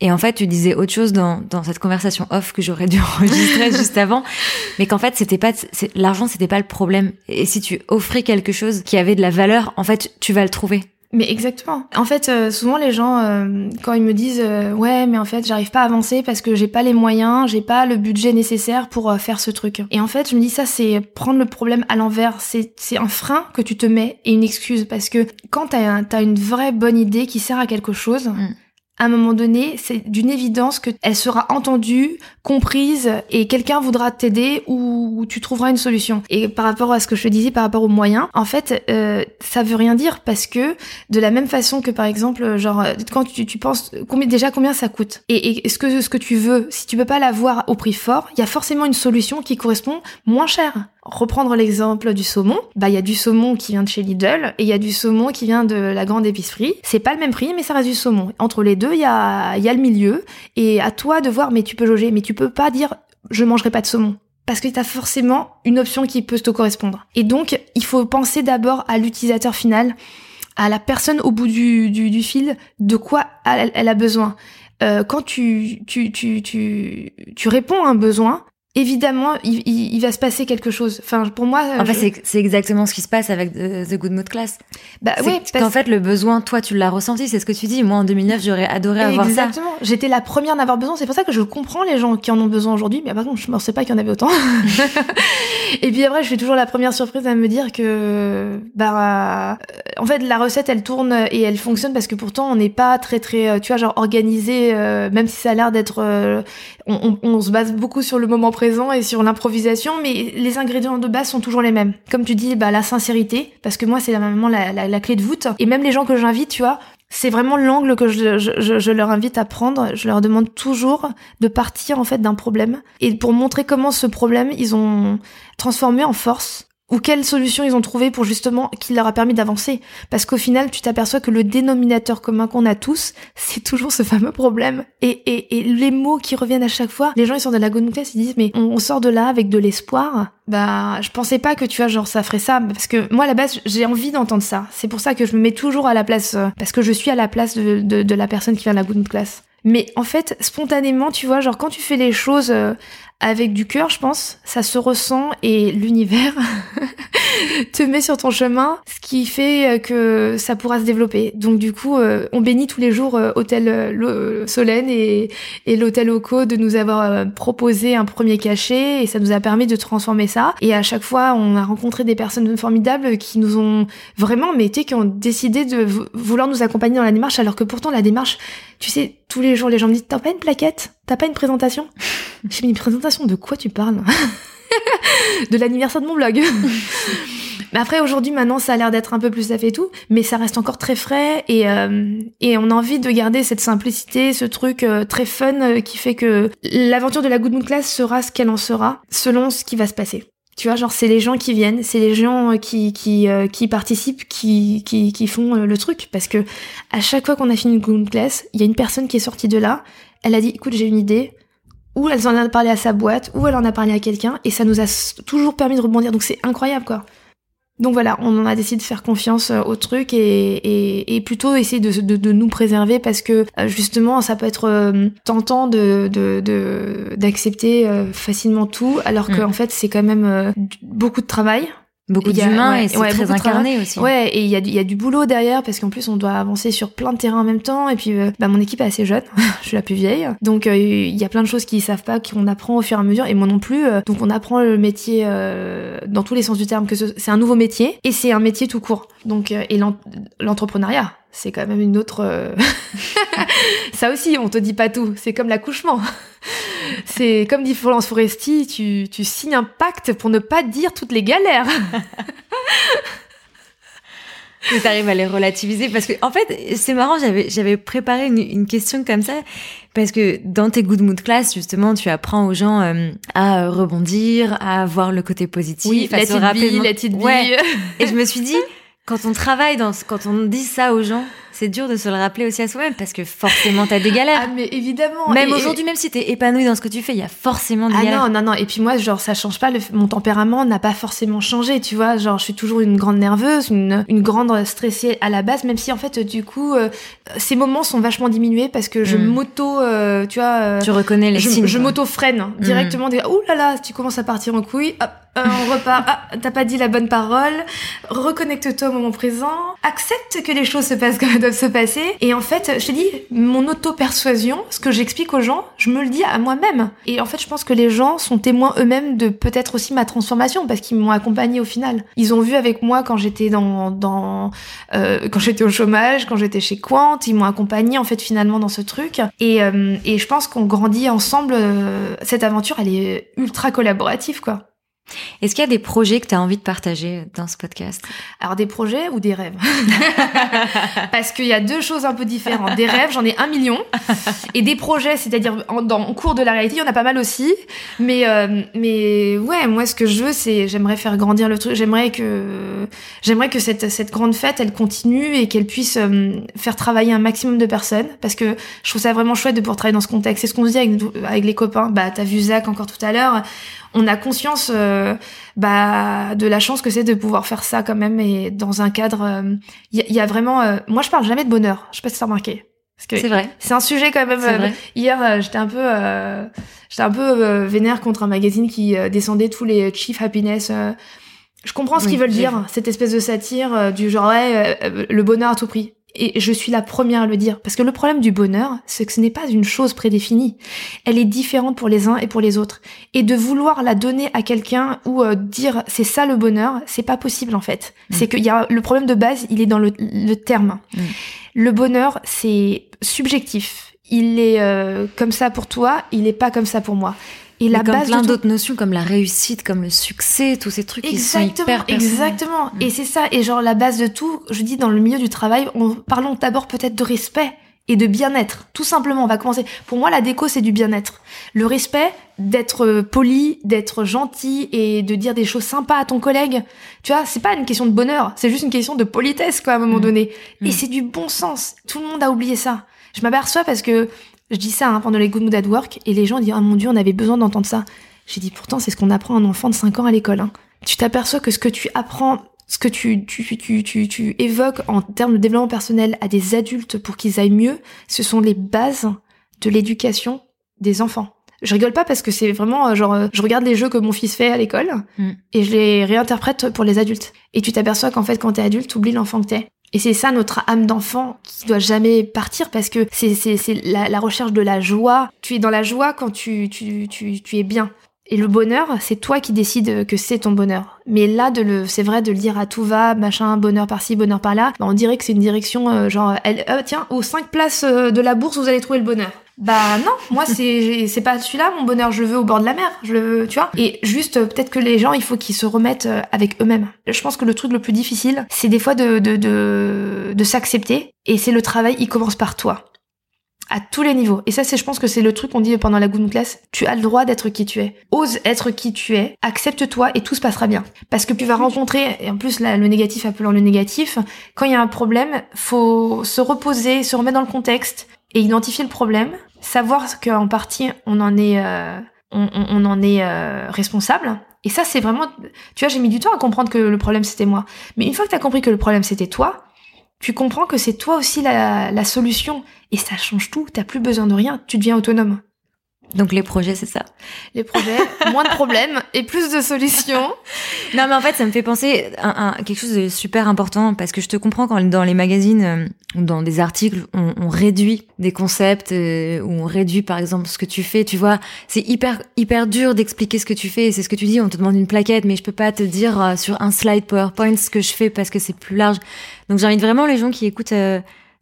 Et en fait, tu disais autre chose dans, dans cette conversation off que j'aurais dû [LAUGHS] enregistrer juste avant, mais qu'en fait, c'était pas l'argent, c'était pas le problème. Et si tu offrais quelque chose qui avait de la valeur, en fait, tu vas le trouver. Mais exactement. En fait, euh, souvent les gens, euh, quand ils me disent euh, ouais, mais en fait, j'arrive pas à avancer parce que j'ai pas les moyens, j'ai pas le budget nécessaire pour faire ce truc. Et en fait, je me dis ça, c'est prendre le problème à l'envers. C'est c'est un frein que tu te mets et une excuse parce que quand t'as as une vraie bonne idée qui sert à quelque chose. Mm à un moment donné, c'est d'une évidence que elle sera entendue, comprise et quelqu'un voudra t'aider ou tu trouveras une solution. Et par rapport à ce que je te disais, par rapport aux moyens, en fait, euh, ça veut rien dire parce que de la même façon que par exemple, genre quand tu, tu penses combien déjà combien ça coûte et, et ce que ce que tu veux, si tu peux pas l'avoir au prix fort, il y a forcément une solution qui correspond moins cher reprendre l'exemple du saumon, bah il y a du saumon qui vient de chez Lidl et il y a du saumon qui vient de la grande épicerie. C'est pas le même prix, mais ça reste du saumon. Entre les deux, il y a, y a le milieu et à toi de voir. Mais tu peux loger, mais tu peux pas dire je mangerai pas de saumon. Parce que tu as forcément une option qui peut te correspondre. Et donc, il faut penser d'abord à l'utilisateur final, à la personne au bout du, du, fil, de quoi elle, a besoin. Euh, quand tu, tu, tu, tu, tu réponds à un besoin, évidemment, il, il, va se passer quelque chose. Enfin, pour moi. En fait, c'est exactement ce qui se passe avec The, Good Mood Class. Bah oui. Parce... qu'en fait, le besoin, toi, tu l'as ressenti. C'est ce que tu dis. Moi, en 2009, j'aurais adoré avoir ça. Exactement. J'étais la première d'avoir besoin. C'est pour ça que je comprends les gens qui en ont besoin aujourd'hui. Mais par contre, je ne pensais pas qu'il y en avait autant. [LAUGHS] et puis après, je suis toujours la première surprise à me dire que, bah, euh, en fait, la recette, elle tourne et elle fonctionne parce que pourtant, on n'est pas très, très, euh, tu vois, genre organisé, euh, même si ça a l'air d'être, on, on, on se base beaucoup sur le moment présent et sur l'improvisation, mais les ingrédients de base sont toujours les mêmes. Comme tu dis, bah, la sincérité, parce que moi, c'est vraiment la, la, clé de voûte. Et même les gens que j'invite, tu vois, c'est vraiment l'angle que je, je, je, leur invite à prendre. Je leur demande toujours de partir, en fait, d'un problème. Et pour montrer comment ce problème, ils ont transformé en force ou quelle solution ils ont trouvé pour justement qui leur a permis d'avancer? Parce qu'au final, tu t'aperçois que le dénominateur commun qu'on a tous, [LAUGHS] c'est toujours ce fameux problème. Et, et, et, les mots qui reviennent à chaque fois, les gens ils sont de la gonouquette, ils disent mais on, sort de là avec de l'espoir. Bah, je pensais pas que tu vois genre ça ferait ça parce que moi à la base j'ai envie d'entendre ça. C'est pour ça que je me mets toujours à la place euh, parce que je suis à la place de, de, de la personne qui vient de la good class. Mais en fait, spontanément, tu vois, genre quand tu fais les choses euh, avec du cœur, je pense, ça se ressent et l'univers [LAUGHS] te met sur ton chemin, ce qui fait euh, que ça pourra se développer. Donc du coup, euh, on bénit tous les jours Hôtel Solène et, et l'Hôtel Oco de nous avoir proposé un premier cachet et ça nous a permis de transformer ça. Et à chaque fois, on a rencontré des personnes formidables qui nous ont vraiment, mais qui ont décidé de vouloir nous accompagner dans la démarche alors que pourtant la démarche tu sais, tous les jours, les gens me disent, t'as pas une plaquette? T'as pas une présentation? [LAUGHS] J'ai mis une présentation de quoi tu parles? [LAUGHS] De l'anniversaire de mon blog. [LAUGHS] mais après, aujourd'hui, maintenant, ça a l'air d'être un peu plus ça et tout, mais ça reste encore très frais et, euh, et on a envie de garder cette simplicité, ce truc euh, très fun euh, qui fait que l'aventure de la Good Moon Class sera ce qu'elle en sera, selon ce qui va se passer. Tu vois, genre c'est les gens qui viennent, c'est les gens euh, qui qui euh, qui participent, qui qui qui font euh, le truc parce que à chaque fois qu'on a fini une classe, il y a une personne qui est sortie de là, elle a dit écoute, j'ai une idée ou elle en a parlé à sa boîte ou elle en a parlé à quelqu'un et ça nous a toujours permis de rebondir. Donc c'est incroyable quoi. Donc voilà, on a décidé de faire confiance euh, au truc et, et, et plutôt essayer de, de, de, nous préserver parce que euh, justement ça peut être euh, tentant de d'accepter facilement tout alors mm. qu'en fait c'est quand même beaucoup de travail Beaucoup d'humains et c'est très incarné aussi. Ouais, et il y a, y a du boulot derrière parce qu'en plus on doit avancer sur plein de terrains en même temps. Et puis euh, bah, mon équipe est assez jeune, [LAUGHS] je suis la plus vieille. Donc euh, il y a plein de choses qu'ils savent pas, qu'on apprend au fur et à mesure. Et moi non plus. Euh, donc on apprend le métier dans tous les sens du terme, que c'est un nouveau métier et c'est un métier tout court. Donc et l'entrepreneuriat, c'est quand même une autre. [LAUGHS] Ça aussi, on te dit pas tout. C'est comme l'accouchement. [LAUGHS] c'est comme dit Florence Foresti, tu, tu signes un pacte pour ne pas dire toutes les galères. [LAUGHS] tu arrives à les relativiser parce que en fait c'est marrant j'avais j'avais préparé une, une, question comme ça parce que dans tes good mood class justement tu apprends aux gens euh, à rebondir à voir le côté positif oui, à la se rappeler la petite ouais. et je me suis dit quand on travaille dans quand on dit ça aux gens c'est dur de se le rappeler aussi à soi-même parce que forcément t'as des galères. Ah mais évidemment. Même aujourd'hui, même si t'es épanoui dans ce que tu fais, il y a forcément des ah galères. Ah non non non. Et puis moi, genre ça change pas. Le... Mon tempérament n'a pas forcément changé. Tu vois, genre je suis toujours une grande nerveuse, une, une grande stressée à la base. Même si en fait du coup euh, ces moments sont vachement diminués parce que je mm. m'auto, euh, tu vois. Euh, tu reconnais les je, signes. Je m'auto freine mm. directement. Des ouh là là, tu commences à partir en couille. Hop, on repart. Ah, t'as pas dit la bonne parole. Reconnecte-toi au moment présent. Accepte que les choses se passent comme se passer. Et en fait, je dis, mon auto-persuasion, ce que j'explique aux gens, je me le dis à moi-même. Et en fait, je pense que les gens sont témoins eux-mêmes de peut-être aussi ma transformation parce qu'ils m'ont accompagné au final. Ils ont vu avec moi quand j'étais dans, dans euh, quand j'étais au chômage, quand j'étais chez Quant, ils m'ont accompagné en fait finalement dans ce truc. Et, euh, et je pense qu'on grandit ensemble. Euh, cette aventure, elle est ultra collaborative, quoi. Est-ce qu'il y a des projets que tu as envie de partager dans ce podcast? Alors des projets ou des rêves? [LAUGHS] Parce qu'il y a deux choses un peu différentes. Des rêves, j'en ai un million. Et des projets, c'est-à-dire en, dans, cours de la réalité, il y en a pas mal aussi. Mais, euh, mais ouais, moi ce que je veux, c'est j'aimerais faire grandir le truc. J'aimerais que, j'aimerais que cette, cette grande fête, elle continue et qu'elle puisse euh, faire travailler un maximum de personnes. Parce que je trouve ça vraiment chouette de pouvoir travailler dans ce contexte. C'est ce qu'on se dit avec, avec les copains. Bah, t'as vu Zach encore tout à l'heure on a conscience euh, bah, de la chance que c'est de pouvoir faire ça quand même et dans un cadre. Il euh, y, a vraiment. Euh, moi, je parle jamais de bonheur. Je sais pas si t'as remarqué. C'est vrai. C'est un sujet quand même. hier, j'étais un peu, j'étais un peu vénère contre un magazine qui descendait tous les chief happiness. je comprends ce qu'ils veulent dire, cette espèce de satire du genre ouais, le bonheur à tout prix et je suis la première à le dire, parce que le problème du bonheur, c'est que ce n'est pas une chose prédéfinie. Elle est différente pour les uns et pour les autres. Et de vouloir la donner à quelqu'un ou euh, dire c'est ça le bonheur, c'est pas possible en fait. Mm. C'est qu'il y a le problème de base, il est dans le, terme. Mm. Le bonheur, c'est subjectif. Il est euh, comme ça pour toi, il n'est pas comme ça pour moi. Et la base plein d'autres notions comme la réussite, comme le succès, tous ces trucs qui sont hyper Exactement. Mm. Et c'est ça. Et genre la base de tout, je dis dans le milieu du travail, on, parlons d'abord peut-être de respect et de bien-être. Tout simplement, on va commencer. Pour moi, la déco, c'est du bien-être. Le respect, d'être poli, d'être gentil et de dire des choses sympas à ton collègue. Tu vois, c'est pas une question de bonheur, c'est juste une question de politesse, quoi, à un moment mm. donné. Et mm. c'est du bon sens. Tout le monde a oublié ça. Je m'aperçois parce que je dis ça hein, pendant les Good Mood at Work et les gens disent « Oh mon Dieu, on avait besoin d'entendre ça ». J'ai dit « Pourtant, c'est ce qu'on apprend à un enfant de 5 ans à l'école. Hein. Tu t'aperçois que ce que tu apprends, ce que tu, tu, tu, tu, tu évoques en termes de développement personnel à des adultes pour qu'ils aillent mieux, ce sont les bases de l'éducation des enfants. Je rigole pas parce que c'est vraiment euh, genre euh, je regarde les jeux que mon fils fait à l'école mm. et je les réinterprète pour les adultes. Et tu t'aperçois qu'en fait quand t'es adulte, t'oublies l'enfant que t'es. Et c'est ça notre âme d'enfant qui doit jamais partir parce que c'est c'est la, la, recherche de la joie. Tu es dans la joie quand tu tu tu, tu es bien. Et le bonheur, c'est toi qui décides que c'est ton bonheur. Mais là, de le, c'est vrai de le dire à tout va, machin, bonheur par-ci, bonheur par-là, bah on dirait que c'est une direction euh, genre, elle, euh, tiens, aux cinq places de la bourse, vous allez trouver le bonheur. Bah non, moi c'est c'est pas celui-là mon bonheur, je veux au bord de la mer, je veux, tu vois. Et juste peut-être que les gens, il faut qu'ils se remettent euh, avec eux-mêmes. Je pense que le truc le plus difficile, c'est des fois de de de, de s'accepter et c'est le travail, il commence par toi. À tous les niveaux. Et ça, c'est, je pense que c'est le truc qu'on dit pendant la Good Class. Tu as le droit d'être qui tu es. Ose être qui tu es. Accepte-toi et tout se passera bien. Parce que tu vas rencontrer, et en plus, là, le négatif appelant le négatif, quand il y a un problème, faut se reposer, se remettre dans le contexte, et identifier le problème, savoir qu'en partie on en est, euh, on, en est euh, responsable. Et ça, c'est vraiment, tu vois, j'ai mis du temps à comprendre que le problème c'était moi. Mais une fois que tu as compris que le problème c'était toi, tu comprends que c'est toi aussi la, la solution. Et ça change tout. T'as plus besoin de rien. Tu deviens autonome. Donc les projets, c'est ça. Les projets, moins de problèmes et plus de solutions. [LAUGHS] non, mais en fait, ça me fait penser à, quelque chose de super important parce que je te comprends quand dans les magazines euh, ou dans des articles, on, on réduit des concepts euh, ou on réduit par exemple ce que tu fais. Tu vois, c'est hyper hyper dur d'expliquer ce que tu fais. C'est ce que tu dis. On te demande une plaquette, mais je peux pas te dire euh, sur un slide PowerPoint ce que je fais parce que c'est plus large. Donc j'invite vraiment les gens qui écoutent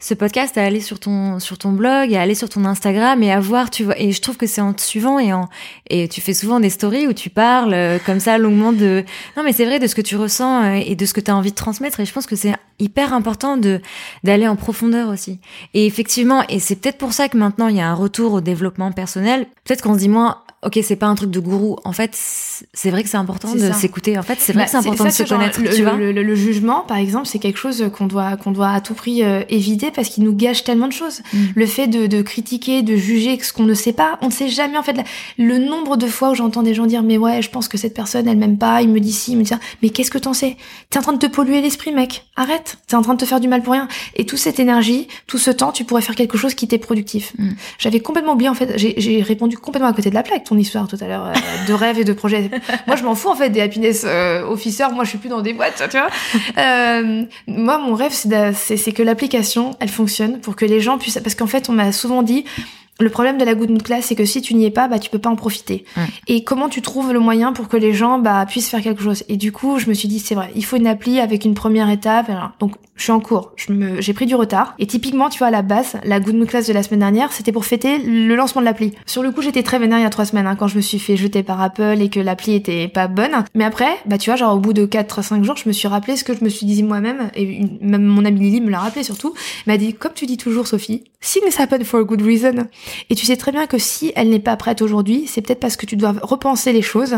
ce podcast à aller sur ton sur ton blog, à aller sur ton Instagram et à voir, tu vois. Et je trouve que c'est en te suivant et en et tu fais souvent des stories où tu parles euh, comme ça longuement de non mais c'est vrai de ce que tu ressens euh, et de ce que tu as envie de transmettre. Et je pense que c'est hyper important de d'aller en profondeur aussi. Et effectivement, et c'est peut-être pour ça que maintenant il y a un retour au développement personnel. Peut-être qu'on se dit moins ok, c'est pas un truc de gourou. En fait, c'est vrai que c'est important de s'écouter. En fait, c'est vrai bah, que c'est important de se connaître. Le, tu vois le, jugement, par exemple, c'est quelque chose qu'on doit qu'on doit à tout prix euh, éviter parce qu'il nous gâche tellement de choses. Mm. Le fait de, de, critiquer, de juger ce qu'on ne sait pas, on ne sait jamais en fait. Le nombre de fois où j'entends des gens dire mais ouais, je pense que cette personne elle m'aime pas, il me dit si, il me dit ça. Mais qu'est-ce que t'en sais? T'es en train de te polluer l'esprit, mec. Arrête. T'es en train de te faire du mal pour rien. Et toute cette énergie, tout ce temps, tu pourrais faire quelque chose qui t'est productif. Mm. J'avais complètement oublié en fait. J'ai répondu complètement à côté de la plaque ton histoire tout à l'heure euh, de rêve et de projet. [LAUGHS] moi, je m'en fous en fait des happiness euh, officers. Moi, je suis plus dans des boîtes, tu vois. Euh, moi, mon rêve, c'est que l'application, elle fonctionne pour que les gens puissent. Parce qu'en fait, on m'a souvent dit le problème de la good mood class, c'est que si tu n'y es pas, bah tu peux pas en profiter. Et comment tu trouves le moyen pour que les gens bah puissent faire quelque chose? Et du coup, je me suis dit c'est vrai, il faut une appli avec une première étape. Donc je suis en cours, je me, j'ai pris du retard. Et typiquement, tu vois, à la base, la good mood class de la semaine dernière, c'était pour fêter le lancement de l'appli. Sur le coup, j'étais très vénère il y a trois semaines hein, quand je me suis fait jeter par Apple et que l'appli était pas bonne. Mais après, bah tu vois, genre au bout de 4-5 jours, je me suis rappelé ce que je me suis dit moi-même et même mon ami Lily me l'a rappelé surtout. M'a dit comme tu dis toujours, Sophie, things happen for a good reason. Et tu sais très bien que si elle n'est pas prête aujourd'hui, c'est peut-être parce que tu dois repenser les choses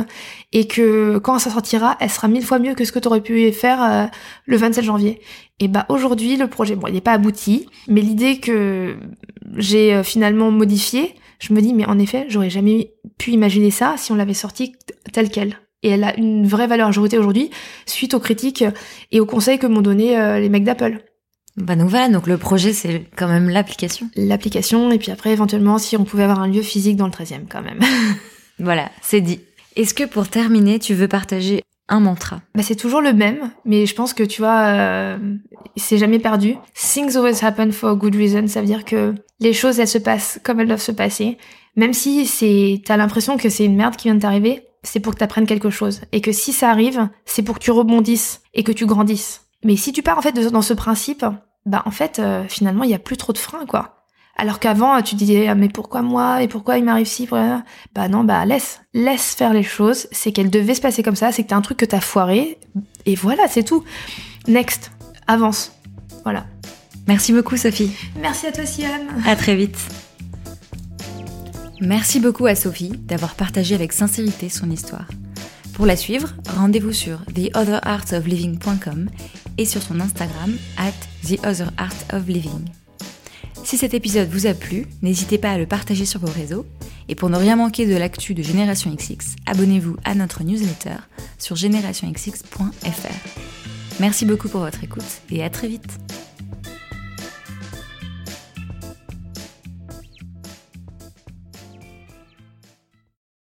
et que quand ça sortira, elle sera mille fois mieux que ce que tu aurais pu faire euh, le 27 janvier. Et bah aujourd'hui, le projet, bon, il n'est pas abouti, mais l'idée que j'ai euh, finalement modifiée, je me dis, mais en effet, j'aurais jamais pu imaginer ça si on l'avait sorti tel quel. Et elle a une vraie valeur ajoutée aujourd'hui suite aux critiques et aux conseils que m'ont donné euh, les mecs d'Apple. Bah donc voilà, donc le projet c'est quand même l'application. L'application, et puis après éventuellement si on pouvait avoir un lieu physique dans le 13e quand même. [LAUGHS] voilà, c'est dit. Est-ce que pour terminer, tu veux partager un mantra? Bah C'est toujours le même, mais je pense que tu vois, euh, c'est jamais perdu. Things always happen for a good reason, ça veut dire que les choses elles se passent comme elles doivent se passer. Même si c'est, t'as l'impression que c'est une merde qui vient de t'arriver, c'est pour que t'apprennes quelque chose. Et que si ça arrive, c'est pour que tu rebondisses et que tu grandisses. Mais si tu pars en fait dans ce principe, bah en fait euh, finalement il y a plus trop de freins quoi. Alors qu'avant tu disais ah, mais pourquoi moi? Et pourquoi il m'arrive si bah non bah laisse laisse faire les choses, c'est qu'elle devait se passer comme ça, c'est que t'as un truc que t'as foiré et voilà, c'est tout. Next, avance. Voilà. Merci beaucoup Sophie. Merci à toi Siam. À très vite. Merci beaucoup à Sophie d'avoir partagé avec sincérité son histoire. Pour la suivre, rendez-vous sur theotherartofliving.com et sur son Instagram at theotherartofliving. Si cet épisode vous a plu, n'hésitez pas à le partager sur vos réseaux. Et pour ne rien manquer de l'actu de Génération XX, abonnez-vous à notre newsletter sur générationxx.fr. Merci beaucoup pour votre écoute et à très vite.